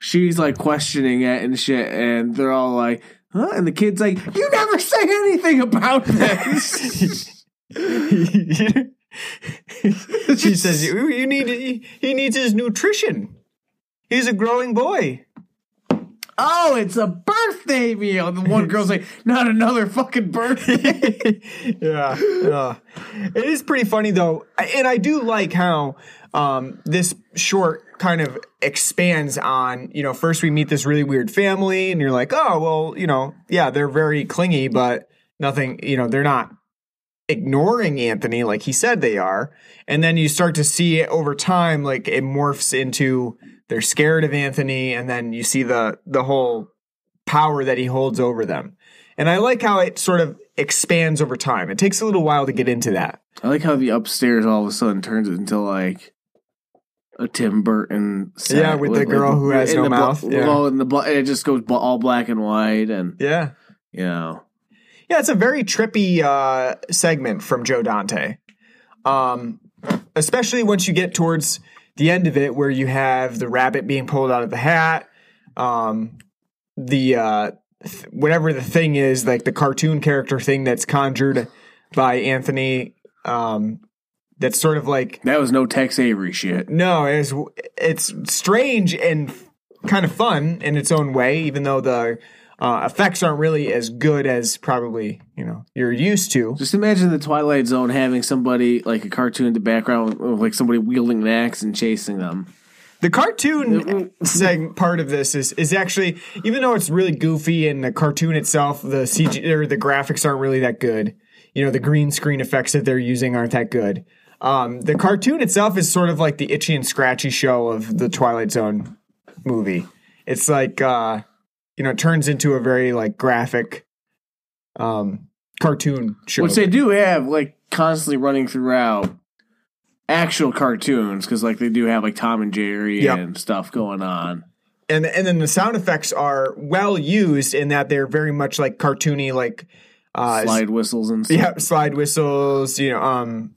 she's like questioning it and shit, and they're all like, huh? And the kid's like, you never say anything about this. she says, "You, you need he needs his nutrition. He's a growing boy." oh, it's a birthday meal. And the one girl's like, not another fucking birthday. yeah, it is pretty funny though, and I do like how um, this short kind of expands on. You know, first we meet this really weird family, and you're like, oh well, you know, yeah, they're very clingy, but nothing. You know, they're not ignoring Anthony like he said they are, and then you start to see it over time, like it morphs into they're scared of Anthony, and then you see the the whole power that he holds over them. And I like how it sort of expands over time. It takes a little while to get into that. I like how the upstairs all of a sudden turns it into like a Tim Burton. Yeah, with the girl who has no mouth, yeah. Well, and the bla- it just goes bla- all black and white, and Yeah. you know, Yeah, it's a very trippy uh, segment from Joe Dante. Um, especially once you get towards the end of it, where you have the rabbit being pulled out of the hat, um, the uh, th- whatever the thing is, like the cartoon character thing that's conjured by Anthony. Um, that's sort of like that was no Tex Avery shit. No, it's it's strange and kind of fun in its own way, even though the uh, effects aren't really as good as probably you know you're used to. Just imagine the Twilight Zone having somebody like a cartoon in the background, like somebody wielding an axe and chasing them. The cartoon seg- part of this is is actually even though it's really goofy and the cartoon itself, the CG or the graphics aren't really that good. You know, the green screen effects that they're using aren't that good. Um, the cartoon itself is sort of like the itchy and scratchy show of the Twilight Zone movie. It's like uh, you know, it turns into a very like graphic um cartoon show. Which they do have like constantly running throughout actual cartoons because like they do have like Tom and Jerry Yep. and stuff going on. and and then the sound effects are well used in that they're very much like cartoony like uh Slide whistles and stuff. yeah slide whistles you know um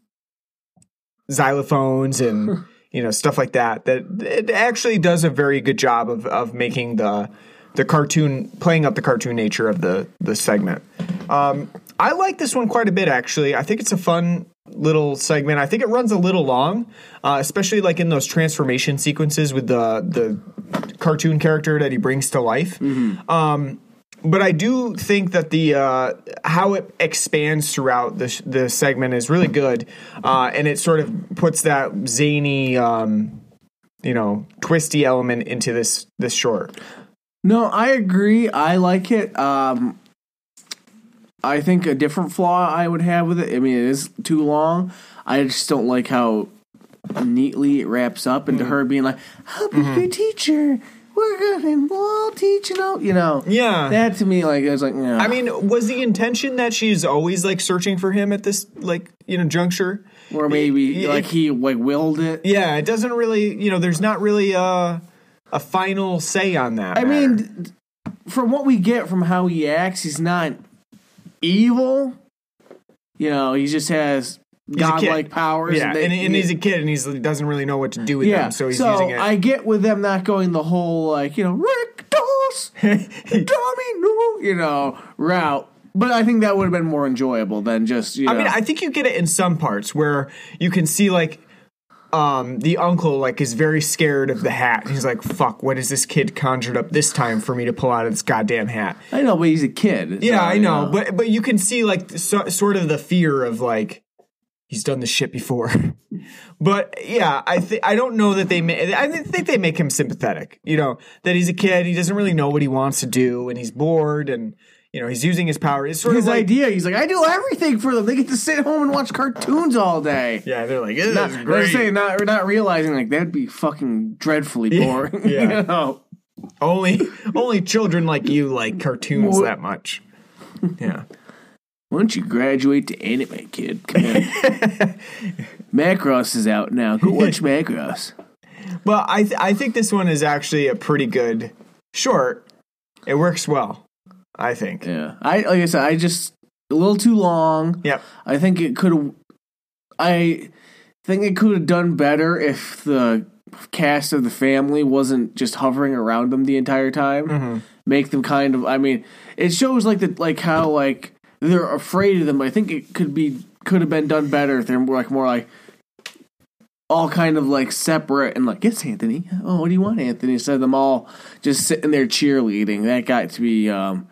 xylophones and you know stuff like that that it actually does a very good job of of making the the cartoon playing up the cartoon nature of the the segment. Um i like this one quite a bit actually. I think it's a fun little segment. I think it runs a little long uh, especially like in those transformation sequences with the the cartoon character that he brings to life. Um but I do think that the uh, how it expands throughout the the segment is really good, uh, and it sort of puts that zany, um, you know, twisty element into this this short. No, I agree. I like it. Um, I think a different flaw I would have with it. I mean, it is too long. I just don't like how neatly it wraps up into mm-hmm. her being like, "I'll be your mm-hmm. teacher. We're gonna we'll teach you know." You know, Yeah. That to me, like, I was like, yeah. I mean, was the intention that she's always like searching for him at this like you know juncture? or maybe it- like he like willed it. Yeah, it doesn't really you know. There's not really a a final say on that. I matter. mean, from what we get from how he acts, he's not evil. You know, he just has godlike powers. yeah, they- and, and he's a kid and he's, he doesn't really know what to do with yeah. them, so he's using it. I get with them not going the whole like you know Rick Doss, Tommy no, you know route. But I think that would have been more enjoyable than just you know. I mean, I think you get it in some parts where you can see like um, the uncle like is very scared of the hat. He's like, "Fuck, what is this kid conjured up this time for me to pull out of this goddamn hat?" I know, but he's a kid. Yeah, so, I you know, but but you can see like so, sort of the fear of like he's done this shit before. but yeah, I think I don't know that they ma- I think they make him sympathetic. You know that he's a kid, he doesn't really know what he wants to do, and he's bored, and you know he's using his power. It's sort his of like idea. He's like, I do everything for them. They get to sit home and watch cartoons all day. yeah, they're like this Not, is they're saying not not realizing like that'd be fucking dreadfully boring. yeah. you know? only only children like you like cartoons that much. Yeah. Why don't you graduate to anime, kid? Come on. Macross is out now. Go watch Macross. Well, I th- I think this one is actually a pretty good short. It works well, I think. Yeah, I like I said, I just a little too long. Yep. I think it could have. I think it could have done better if the cast of the family wasn't just hovering around them the entire time. Mm-hmm. Make them kind of. I mean, it shows like that, like how like they're afraid of them. I think it could be could have been done better if they're more like more like all kind of like separate and like yes Anthony oh what do you want Anthony instead of them all just sitting there cheerleading that got to be um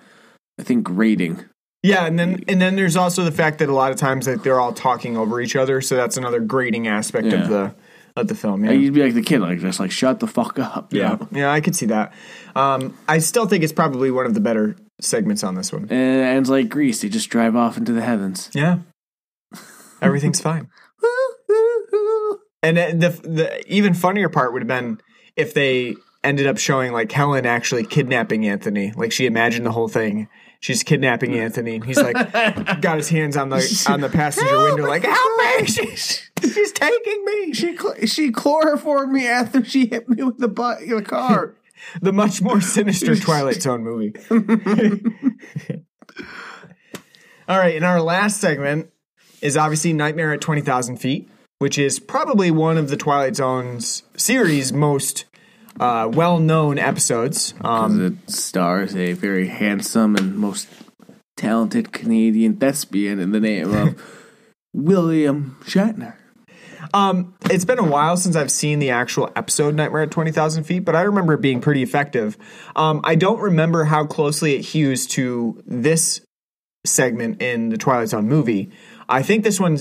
I think grating Yeah, and then and then there's also the fact that a lot of times that they're all talking over each other, so that's another grading aspect Yeah. of the of the film. Yeah. You'd be like the kid, like just like shut the fuck up. yeah, know? yeah, I could see that. Um, I still think it's probably one of the better segments on this one. And it ends like Grease. They just drive off into the heavens. Yeah, everything's fine. And the the even funnier part would have been if they ended up showing like Helen actually kidnapping Anthony. Like she imagined the whole thing. She's kidnapping Anthony, and he's like got his hands on the on the passenger window, like help me! She's she's taking me. She she chloroformed me after she hit me with the butt the car. The much more sinister Twilight Zone movie. All right, and our last segment is obviously Nightmare at 20,000 Feet, which is probably one of the Twilight Zone's series' most uh, well known episodes. Um, it stars a very handsome and most talented Canadian thespian in the name of William Shatner. um, it's been a while since I've seen the actual episode Nightmare at 20,000 Feet, but I remember it being pretty effective. Um, I don't remember how closely it hews to this segment in the Twilight Zone movie. I think this one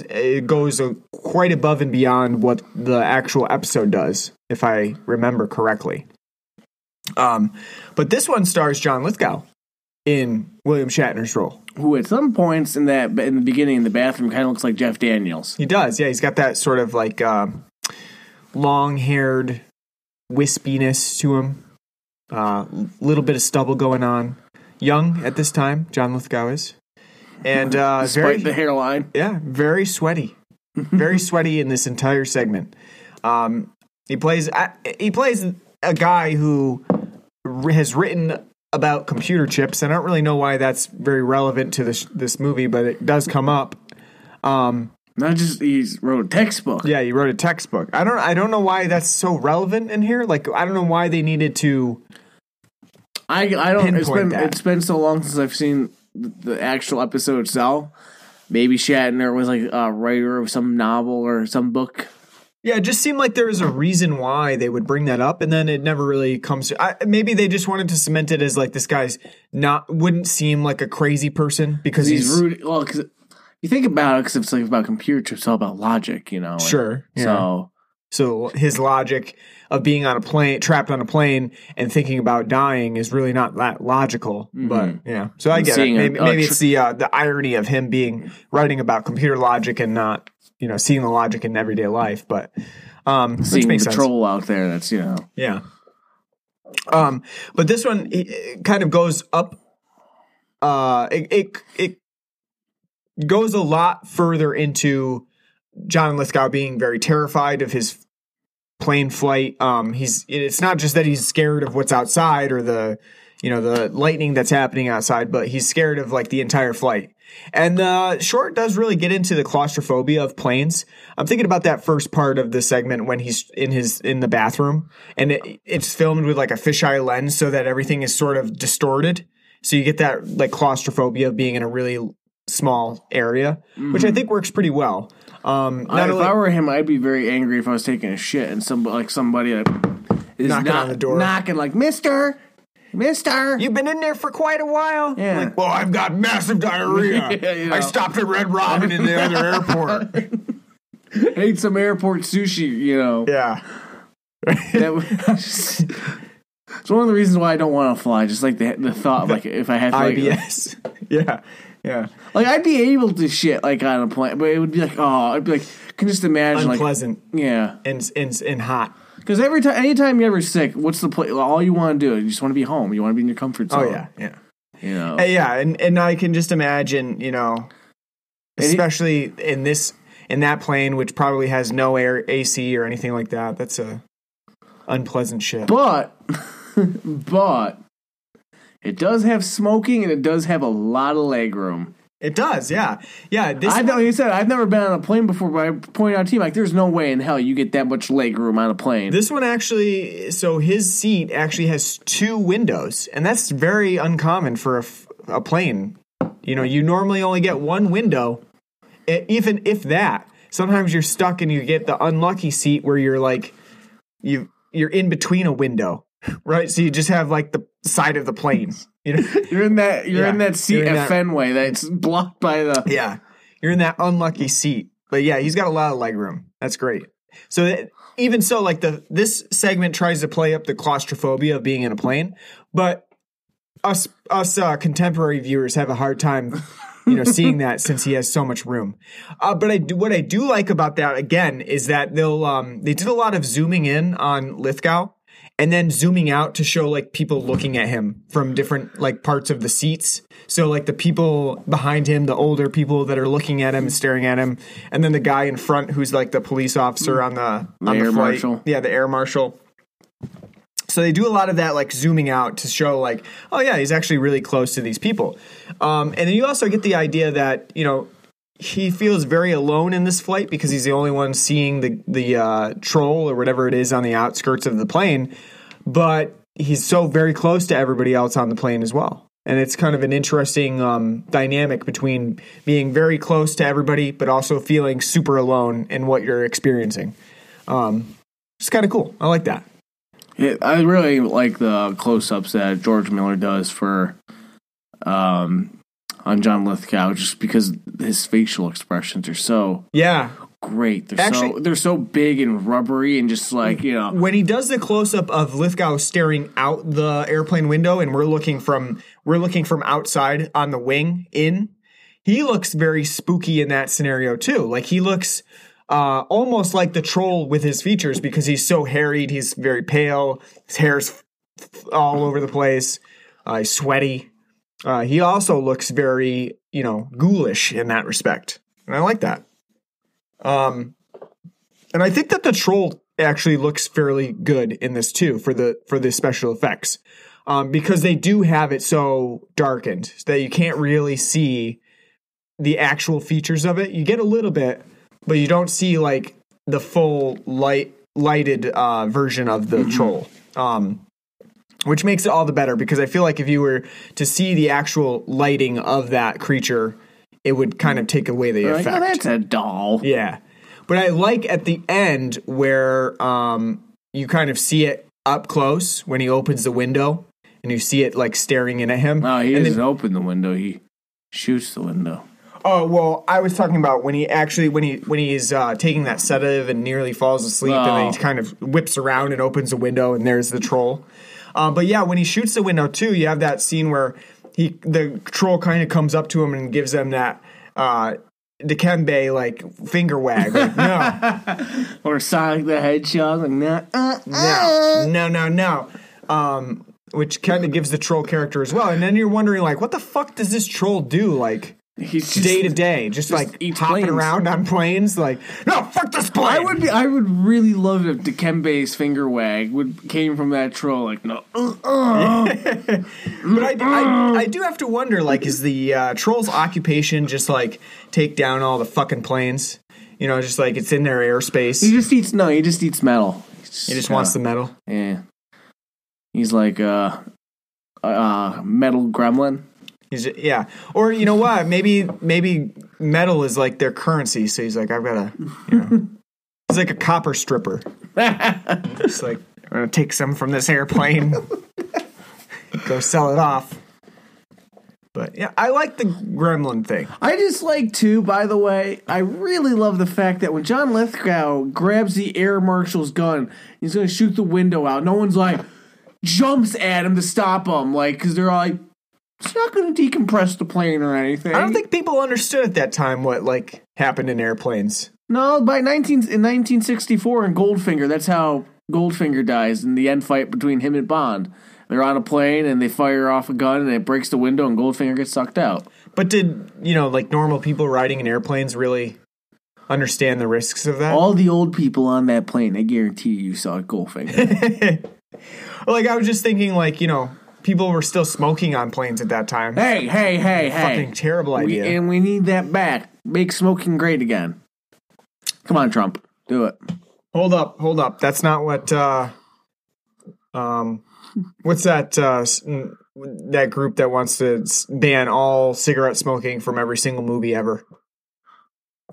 goes uh, quite above and beyond what the actual episode does, if I remember correctly. Um, but this one stars John Lithgow in William Shatner's role. Who at some points in that in the beginning in the bathroom kind of looks like Jeff Daniels. He does, yeah. He's got that sort of like um, long-haired wispiness to him. A uh, little bit of stubble going on. Young at this time, John Lithgow is, and uh, Despite very the hairline. Yeah, very sweaty, very sweaty in this entire segment. Um, he plays he plays a guy who has written about computer chips. I don't really know why that's very relevant to this this movie, but it does come up. Um, Not just he wrote a textbook. yeah, he wrote a textbook. I don't I don't know why that's so relevant in here. Like I don't know why they needed to. I I don't. It's been that. it's been so long since I've seen the, the actual episode itself. Maybe Shatner was like a writer of some novel or some book. Yeah, it just seemed like there was a reason why they would bring that up, and then it never really comes. to... I, maybe they just wanted to cement it as like this guy's not wouldn't seem like a crazy person because He's, he's, rude. Well, because you think about it, because it's like about computer chips, it's all about logic, you know. and Sure, yeah. So So his logic of being on a plane, trapped on a plane, and thinking about dying is really not that logical. But yeah, so I get it. A- Maybe, a maybe tr- it's the uh, the irony of him being writing about computer logic and not you know seeing the logic in everyday life. But um, which seeing the makes sense. troll out there, that's you know. Yeah. Um, but this one it, it kind of goes up. Uh, it, it it goes a lot further into John Lithgow being very terrified of his plane flight. Um, he's it's not just that he's scared of what's outside or the you know the lightning that's happening outside, but he's scared of like the entire flight. And the short does really get into the claustrophobia of planes. I'm thinking about that first part of the segment when he's in his in the bathroom, and it, it's filmed with like a fisheye lens, so that everything is sort of distorted. So you get that like claustrophobia of being in a really small area, which I think works pretty well. Um, I, if only, I were him, I'd be very angry if I was taking a shit and some like somebody like, is Knocking on the door. knocking like Mister, Mister. You've been in there for quite a while. Yeah. Like, well, I've got massive diarrhea. Yeah, you know. I stopped at Red Robin in the other airport. ate some airport sushi. You know, yeah. that was, it's one of the reasons why I don't want to fly. Just like the the thought, like if I had to, like, IBS. yeah. Yeah. like I'd be able to shit like on a plane, but it would be like, oh, I'd be like, can just imagine like, Unpleasant yeah, and, and, and hot. Because every time, anytime you're ever sick, what's the play? All you want to do, you just want to be home. You want to be in your comfort zone. Oh, yeah. Yeah. you know. Uh, yeah, and and I can just imagine, you know, especially in this in that plane, which probably has no air AC or anything like that. That's a unpleasant shit. But, but it does have smoking and it does have a lot of leg room. It does, yeah, yeah. This I know you said I've never been on a plane before, but I pointed out to you like there's no way in hell you get that much leg room on a plane. this one actually, so his seat actually has two windows, and that's very uncommon for a, a plane. You know, you normally only get one window, even if that. Sometimes you're stuck and you get the unlucky seat where you're like, you you're in between a window, right? So you just have like the side of the plane. You know, you're in that you're Yeah, in that seat in at that- Fenway that's blocked by the. yeah, you're in that unlucky seat. But yeah, he's got a lot of leg room. That's great. So that, even so, like the this segment tries to play up the claustrophobia of being in a plane, but us us uh, contemporary viewers have a hard time, you know, seeing that since he has so much room. Uh, but I do what I do like about that again is that they'll um they did a lot of zooming in on Lithgow and then zooming out to show like people looking at him from different like parts of the seats. So like the people behind him, the older people that are looking at him and staring at him, and then the guy in front who's like the police officer on the on the, air flight. marshal. Yeah, the air marshal. So they do a lot of that, like zooming out to show, like, oh yeah, he's actually really close to these people. Um, and then you also get the idea that you know he feels very alone in this flight because he's the only one seeing the the uh, troll or whatever it is on the outskirts of the plane, but he's so very close to everybody else on the plane as well. And it's kind of an interesting um, dynamic between being very close to everybody, but also feeling super alone in what you're experiencing. Um, it's kind of cool. I like that. Yeah, I really like the close-ups that George Miller does for um on John Lithgow, just because his facial expressions are so Yeah, great. They're so they're so big and rubbery and just like you know. when he does the close up of Lithgow staring out the airplane window and we're looking from we're looking from outside on the wing in, he looks very spooky in that scenario too. Like he looks uh, almost like the troll with his features because he's so harried, he's very pale, his hair's all over the place, uh, he's sweaty. Uh, he also looks very, you know, ghoulish in that respect. And I like that. Um, and I think that the troll actually looks fairly good in this too for the for the special effects, um, because they do have it so darkened that you can't really see the actual features of it. You get a little bit, but you don't see like the full light lighted uh, version of the troll. Um, which makes it all the better because I feel like if you were to see the actual lighting of that creature, it would kind of take away the Like, effect. oh, that's a doll. Yeah. But I like at the end where um, you kind of see it up close when he opens the window and you see it like staring in at him. No, he and doesn't then, open the window. He shoots the window. oh well, I was talking about when he actually when he when he's uh, taking that sedative and nearly falls asleep and then Oh. he kind of whips around and opens the window and there's the troll. Um, but yeah, when he shoots the window too, you have that scene where he the troll kind of comes up to him and gives them that uh, Dikembe like finger wag. Like, no, Or Sonic the Hedgehog. Like, nah, uh, no, no, no, no. Um, which kind of gives the troll character as well. And then you're wondering, like, what the fuck does this troll do, like, he's day to day? Just, like eats hopping planes. around on planes? Like, no, fuck this plane. I would be. I would really love if Dikembe's finger wag would came from that troll. Like, no, uh, uh. but I, I, I do have to wonder, like, is the uh, troll's occupation just like take down all the fucking planes? You know, just like it's in their airspace. he just eats. No, he just eats metal. He just wants the metal. Yeah. He's like uh, uh metal gremlin. He's ju- yeah, or you know what? Maybe maybe metal is like their currency. So he's like, I've got to, you know, he's like a copper stripper. It's like I'm gonna take some from this airplane, go sell it off. But yeah, I like the gremlin thing. I just like too, by the way, I really love the fact that when John Lithgow grabs the air marshal's gun, he's gonna shoot the window out. No one's like jumps at him to stop him, like because they're all like, it's not gonna decompress the plane or anything. I don't think people understood at that time what like happened in airplanes. no. By nineteen in nineteen sixty four in Goldfinger, that's how Goldfinger dies in the end fight between him and Bond. They're on a plane and they fire off a gun and it breaks the window and Goldfinger gets sucked out. But did you know like normal people riding in airplanes really understand the risks of that? All the old people on that plane, I guarantee you saw Goldfinger. like I was just thinking, like you know, people were still smoking on planes at that time. hey, hey, hey, hey! Fucking terrible We, idea. and we need that back. Make smoking great again. Come on, Trump, do it. hold up, hold up. That's not what. uh Um, what's that? uh That group that wants to ban all cigarette smoking from every single movie ever.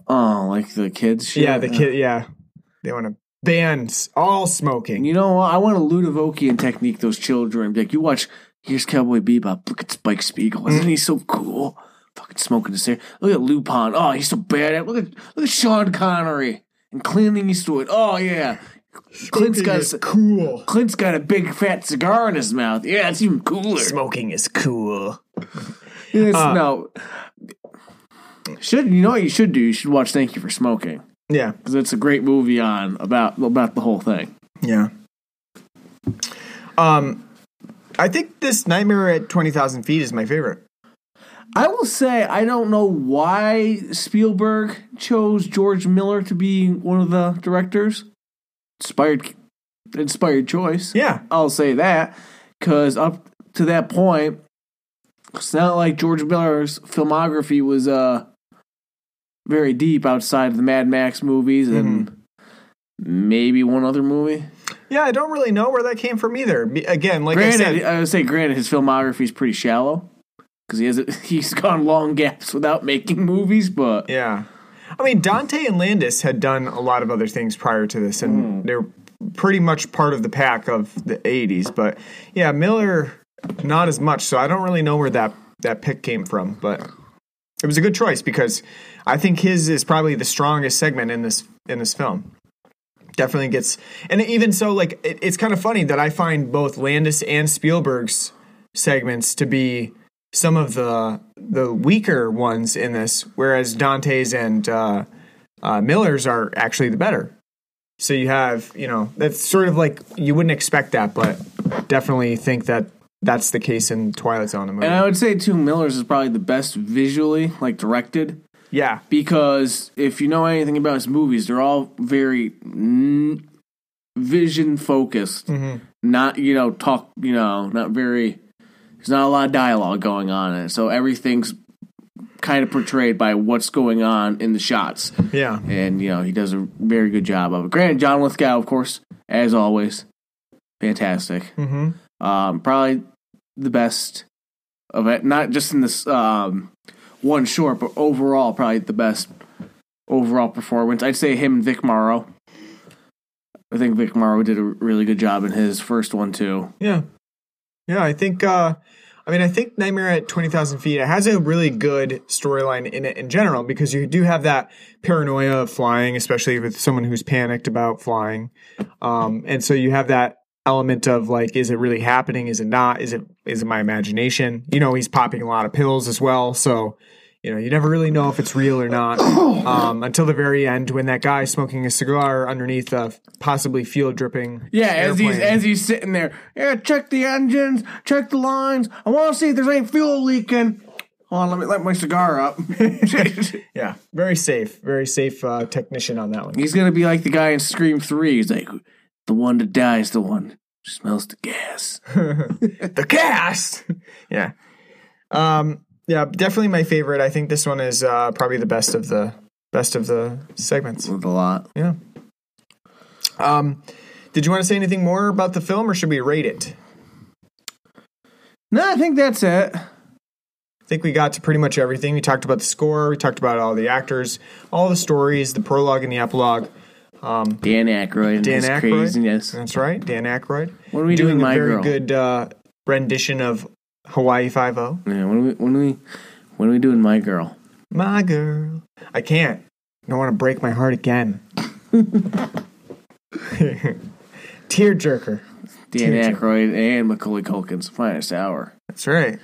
Oh, like the kids. Shit? Yeah, the kid. Yeah, they want to ban s- all smoking. You know what? I want to Ludovikian technique those children. Like, you watch. Here's Cowboy Bebop. Look at Spike Spiegel. Isn't he so cool? Fucking smoking the cigarette. Look at Lupin. Oh, he's so bad at. Look at look at Sean Connery and Clint Eastwood. Oh yeah, Clint's got is a, cool. Clint's got a big fat cigar in his mouth. Yeah, it's even cooler. Smoking is cool. Uh, no. Should you know what you should do? You should watch Thank You for Smoking Yeah, because it's a great movie on about about the whole thing. yeah. Um, I think this Nightmare at Twenty Thousand Feet is my favorite. I will say I don't know why Spielberg chose George Miller to be one of the directors. Inspired, inspired choice. Yeah, I'll say that because up to that point, it's not like George Miller's filmography was uh very deep outside of the Mad Max movies and mm-hmm. maybe one other movie. yeah. I don't really know where that came from either. Again, like I said, I would say granted his filmography is pretty shallow because he has he's gone long gaps without making movies, but Yeah. I mean, Dante and Landis had done a lot of other things prior to this, and hmm. they're pretty much part of the pack of the 80s. But yeah, Miller, not as much. So I don't really know where that, that pick came from. But it was a good choice because I think his is probably the strongest segment in this in this film. Definitely gets, and even so, like it, it's kind of funny that I find both Landis and Spielberg's segments to be some of the the weaker ones in this, whereas Dante's and uh, uh, Miller's are actually the better. So you have, you know, that's sort of like you wouldn't expect that, but definitely think that that's the case in Twilight Zone. And I would say too Miller's is probably the best visually, like directed. yeah, because if you know anything about his movies, they're all very n- vision focused. Not you know talk you know not very. There's not a lot of dialogue going on in it, so everything's kind of portrayed by what's going on in the shots, yeah, and you know he does a very good job of it. Granted, John Lithgow, of course, as always, fantastic. hmm Um, probably the best of it, not just in this um, one short, but overall, probably the best overall performance. I'd say him and Vic Morrow. I think Vic Morrow did a really good job in his first one too. yeah, yeah. I think. uh I mean, I think Nightmare at Twenty Thousand Feet it has a really good storyline in it in general because you do have that paranoia of flying, especially with someone who's panicked about flying, um, and so you have that element of like, is it really happening? Is it not? Is it is it my imagination? You know, he's popping a lot of pills as well, so you know, you never really know if it's real or not um, until the very end when that guy smoking a cigar underneath a possibly fuel dripping. Yeah, as he's as he's sitting there, yeah, check the engines, check the lines. I want to see if there's any fuel leaking. Hold on, let me light my cigar up. Yeah, very safe, very safe uh, technician on that one. He's gonna be like the guy in Scream Three. He's like, the one that dies, the one who smells the gas. the cast. yeah, um, yeah, definitely my favorite. I think this one is uh, probably the best of the best of the segments. With a lot. Yeah. Um, did you want to say anything more about the film, or should we rate it? No, I think that's it. I think we got to pretty much everything. We talked about the score, we talked about all the actors, all the stories, the prologue and the epilogue. Dan Aykroyd. Dan Aykroyd. Craziness. That's right, Dan Aykroyd. What are we doing doing, a very Girl? good uh, rendition of Hawaii Five O. Yeah, when are we when are we when are we doing My Girl? My girl, I can't. I don't want to break my heart again. Tearjerker. Dan Teacher. Aykroyd and Macaulay Culkin's finest hour. That's right.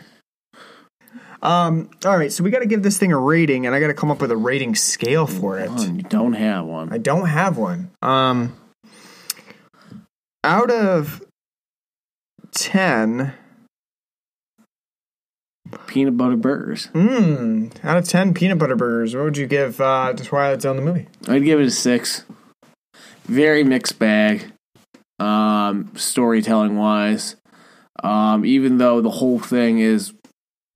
Um. All right. So we got to give this thing a rating, and I got to come up with a rating scale for it. One, you don't have one. I don't have one. Um. Out of ten, Peanut butter burgers. hmm, out of ten peanut butter burgers, what would you give uh, to Twilight Zone the movie? I'd give it a six. Very mixed bag, um, storytelling wise. Um, even though the whole thing is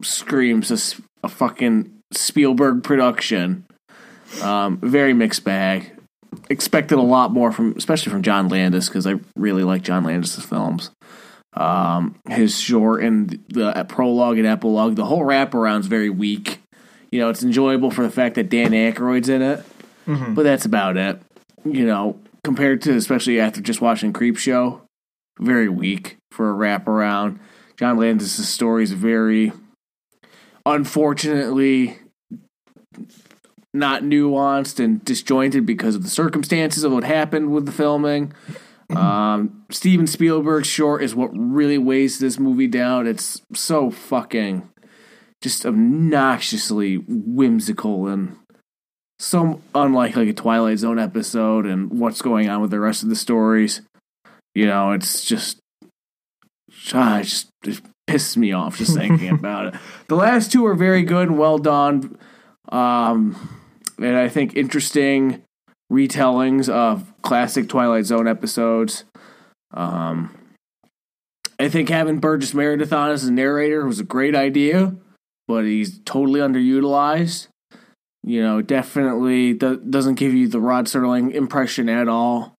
screams a fucking Spielberg production, um, very mixed bag. Expected a lot more from, especially from John Landis, because I really like John Landis' films. Um, his short and the prologue and epilogue, the whole wraparound's very weak. You know, it's enjoyable for the fact that Dan Aykroyd's in it but that's about it. You know, compared to especially after just watching Creepshow, very weak for a wraparound. John Landis' story is very, unfortunately, not nuanced and disjointed because of the circumstances of what happened with the filming. Um, Steven Spielberg's short is what really weighs this movie down. It's so fucking just obnoxiously whimsical and so unlike like a Twilight Zone episode and what's going on with the rest of the stories. You know, it's just, ah, it just it pisses me off just thinking about it. The last two are very good and well done, um, and I think interesting retellings of classic Twilight Zone episodes. Um, I think having Burgess Meredith on as a narrator was a great idea, but he's totally underutilized you know, definitely do- doesn't give you the Rod Serling impression at all.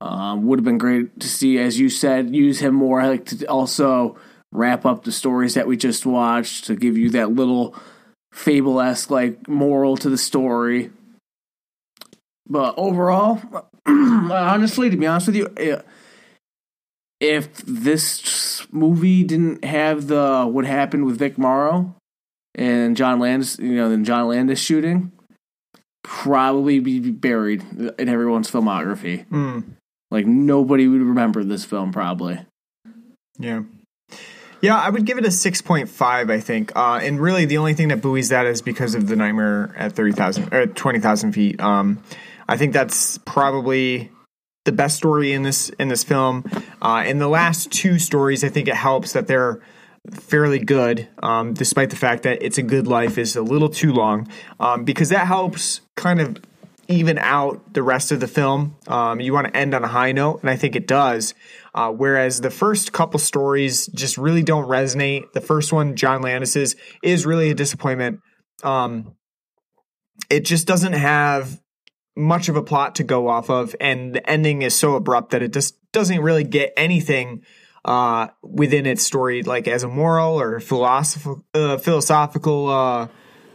Um, would have been great to see, as you said, use him more. I like to also wrap up the stories that we just watched to give you that little fable esque like moral to the story. But overall, honestly, to be honest with you, if this movie didn't have the what happened with Vic Morrow, and John Landis, you know, the John Landis shooting, probably be buried in everyone's filmography. Hmm. Like nobody would remember this film, probably. Yeah. Yeah, I would give it a 6.5, I think. Uh, and really, the only thing that buoys that is because of the Nightmare at 30,000 or 20,000 feet. Um, I think that's probably the best story in this in this film. Uh, in the last two stories, I think it helps that they're fairly good, um, despite the fact that "It's a Good Life" is a little too long, um, because that helps kind of even out the rest of the film. Um, you want to end on a high note, and I think it does. Uh, whereas the first couple stories just really don't resonate. The first one, John Landis's, is really a disappointment. Um, it just doesn't have much of a plot to go off of, and the ending is so abrupt that it just doesn't really get anything uh, within its story, like as a moral or philosophical, uh, philosophical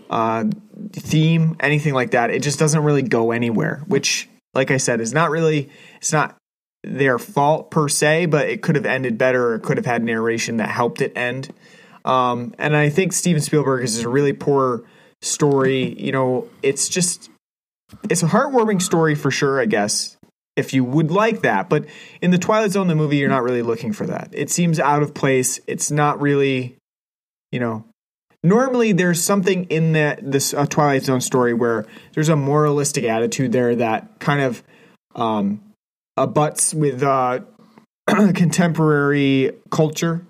uh, theme, anything like that. It just doesn't really go anywhere. Which, like I said, is not really. It's not their fault per se, but it could have ended better. Or it could have had narration that helped it end. Um, and I think Steven Spielberg is a really poor story. You know, it's just it's a heartwarming story for sure. I guess if you would like that, but in the Twilight Zone, the movie, you're not really looking for that. It seems out of place. It's not really, you know. Normally, there's something in that this uh, Twilight Zone story where there's a moralistic attitude there that kind of um, abuts with uh, contemporary culture,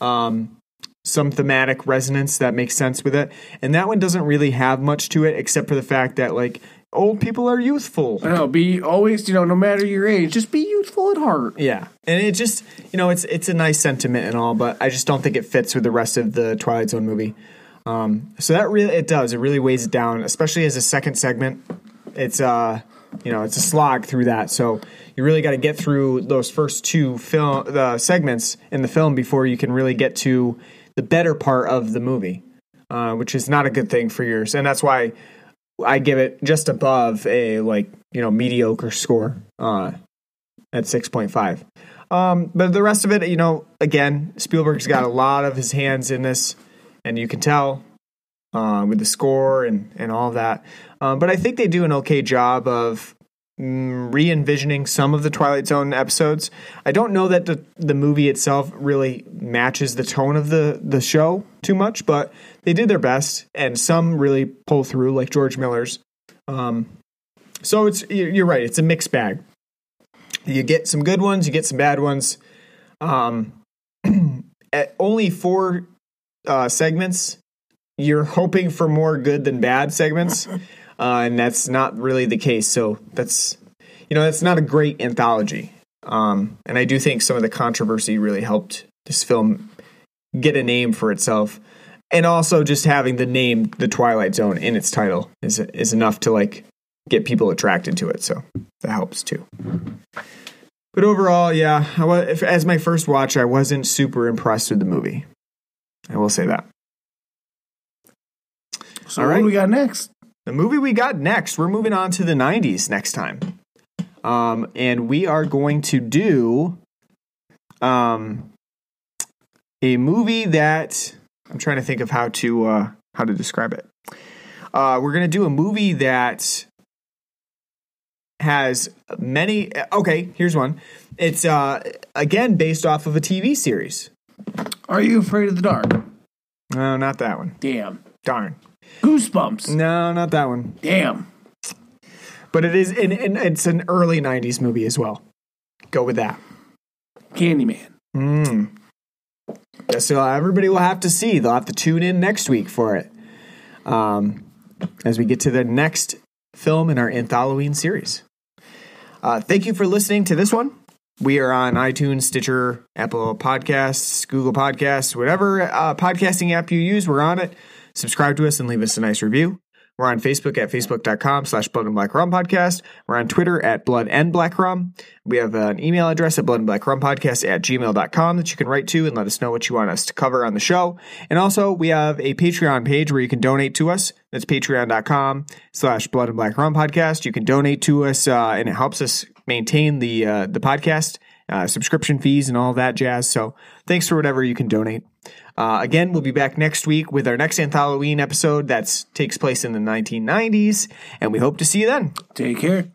um, some thematic resonance that makes sense with it. And that one doesn't really have much to it except for the fact that like old people are youthful. I know, be always, you know, no matter your age, just be youthful at heart. Yeah, and it just you know it's it's a nice sentiment and all, but I just don't think it fits with the rest of the Twilight Zone movie. Um, so that really it does it really weighs it down, especially as a second segment. It's uh you know it's a slog through that, so you really got to get through those first two film the segments in the film before you can really get to the better part of the movie. uh, which is not a good thing for yours, and that's why I give it just above a like you know mediocre score uh, at six point five. Um, but the rest of it, you know, again, Spielberg's got a lot of his hands in this, and you can tell uh, with the score and and all that. Um, but I think they do an okay job of mm, re-envisioning some of the Twilight Zone episodes. I don't know that the the movie itself really matches the tone of the the show too much, but they did their best, and some really pull through, like George Miller's. Um, so it's you're you're right; it's a mixed bag. You get some good ones, you get some bad ones. Um, at only four uh, segments, you're hoping for more good than bad segments, uh, and that's not really the case. So that's you know that's not a great anthology. Um, and I do think some of the controversy really helped this film get a name for itself, and also just having the name The Twilight Zone in its title is is enough to like get people attracted to it. So that helps too. But overall, yeah, I wa- if- as my first watch, I wasn't super impressed with the movie. I will say that. So All what do we got next? The movie we got next, we're moving on to the 90s next time. Um, and we are going to do um, a movie that I'm trying to think of how to uh, how to describe it. Uh, we're going to do a movie that has many. Okay, here's one. It's uh, again based off of a TV series. Are you afraid of the dark? No, not that one. Damn. Darn. Goosebumps. No, not that one. Damn. But it is, and, and it's an early '90s movie as well. Go with that. Candyman. Mm. So everybody will have to see. They'll have to tune in next week for it. Um, as we get to the next film in our Anthalloween series. Uh, thank you for listening to this one. We are on iTunes, Stitcher, Apple Podcasts, Google Podcasts, whatever uh, podcasting app you use, we're on it. Subscribe to us and leave us a nice review. We're on Facebook at facebook.com slash blood and black rum podcast. We're on Twitter at blood and black rum. We have an email address at blood and black rum podcast at gmail.com that you can write to and let us know what you want us to cover on the show. And also we have a Patreon page where you can donate to us. That's patreon.com slash blood and black rum podcast. You can donate to us uh, and it helps us maintain the, uh, the podcast, uh, subscription fees and all that jazz. So thanks for whatever you can donate. Uh, again, we'll be back next week with our next Anthalloween episode that takes place in the 1990s, and we hope to see you then. Take care.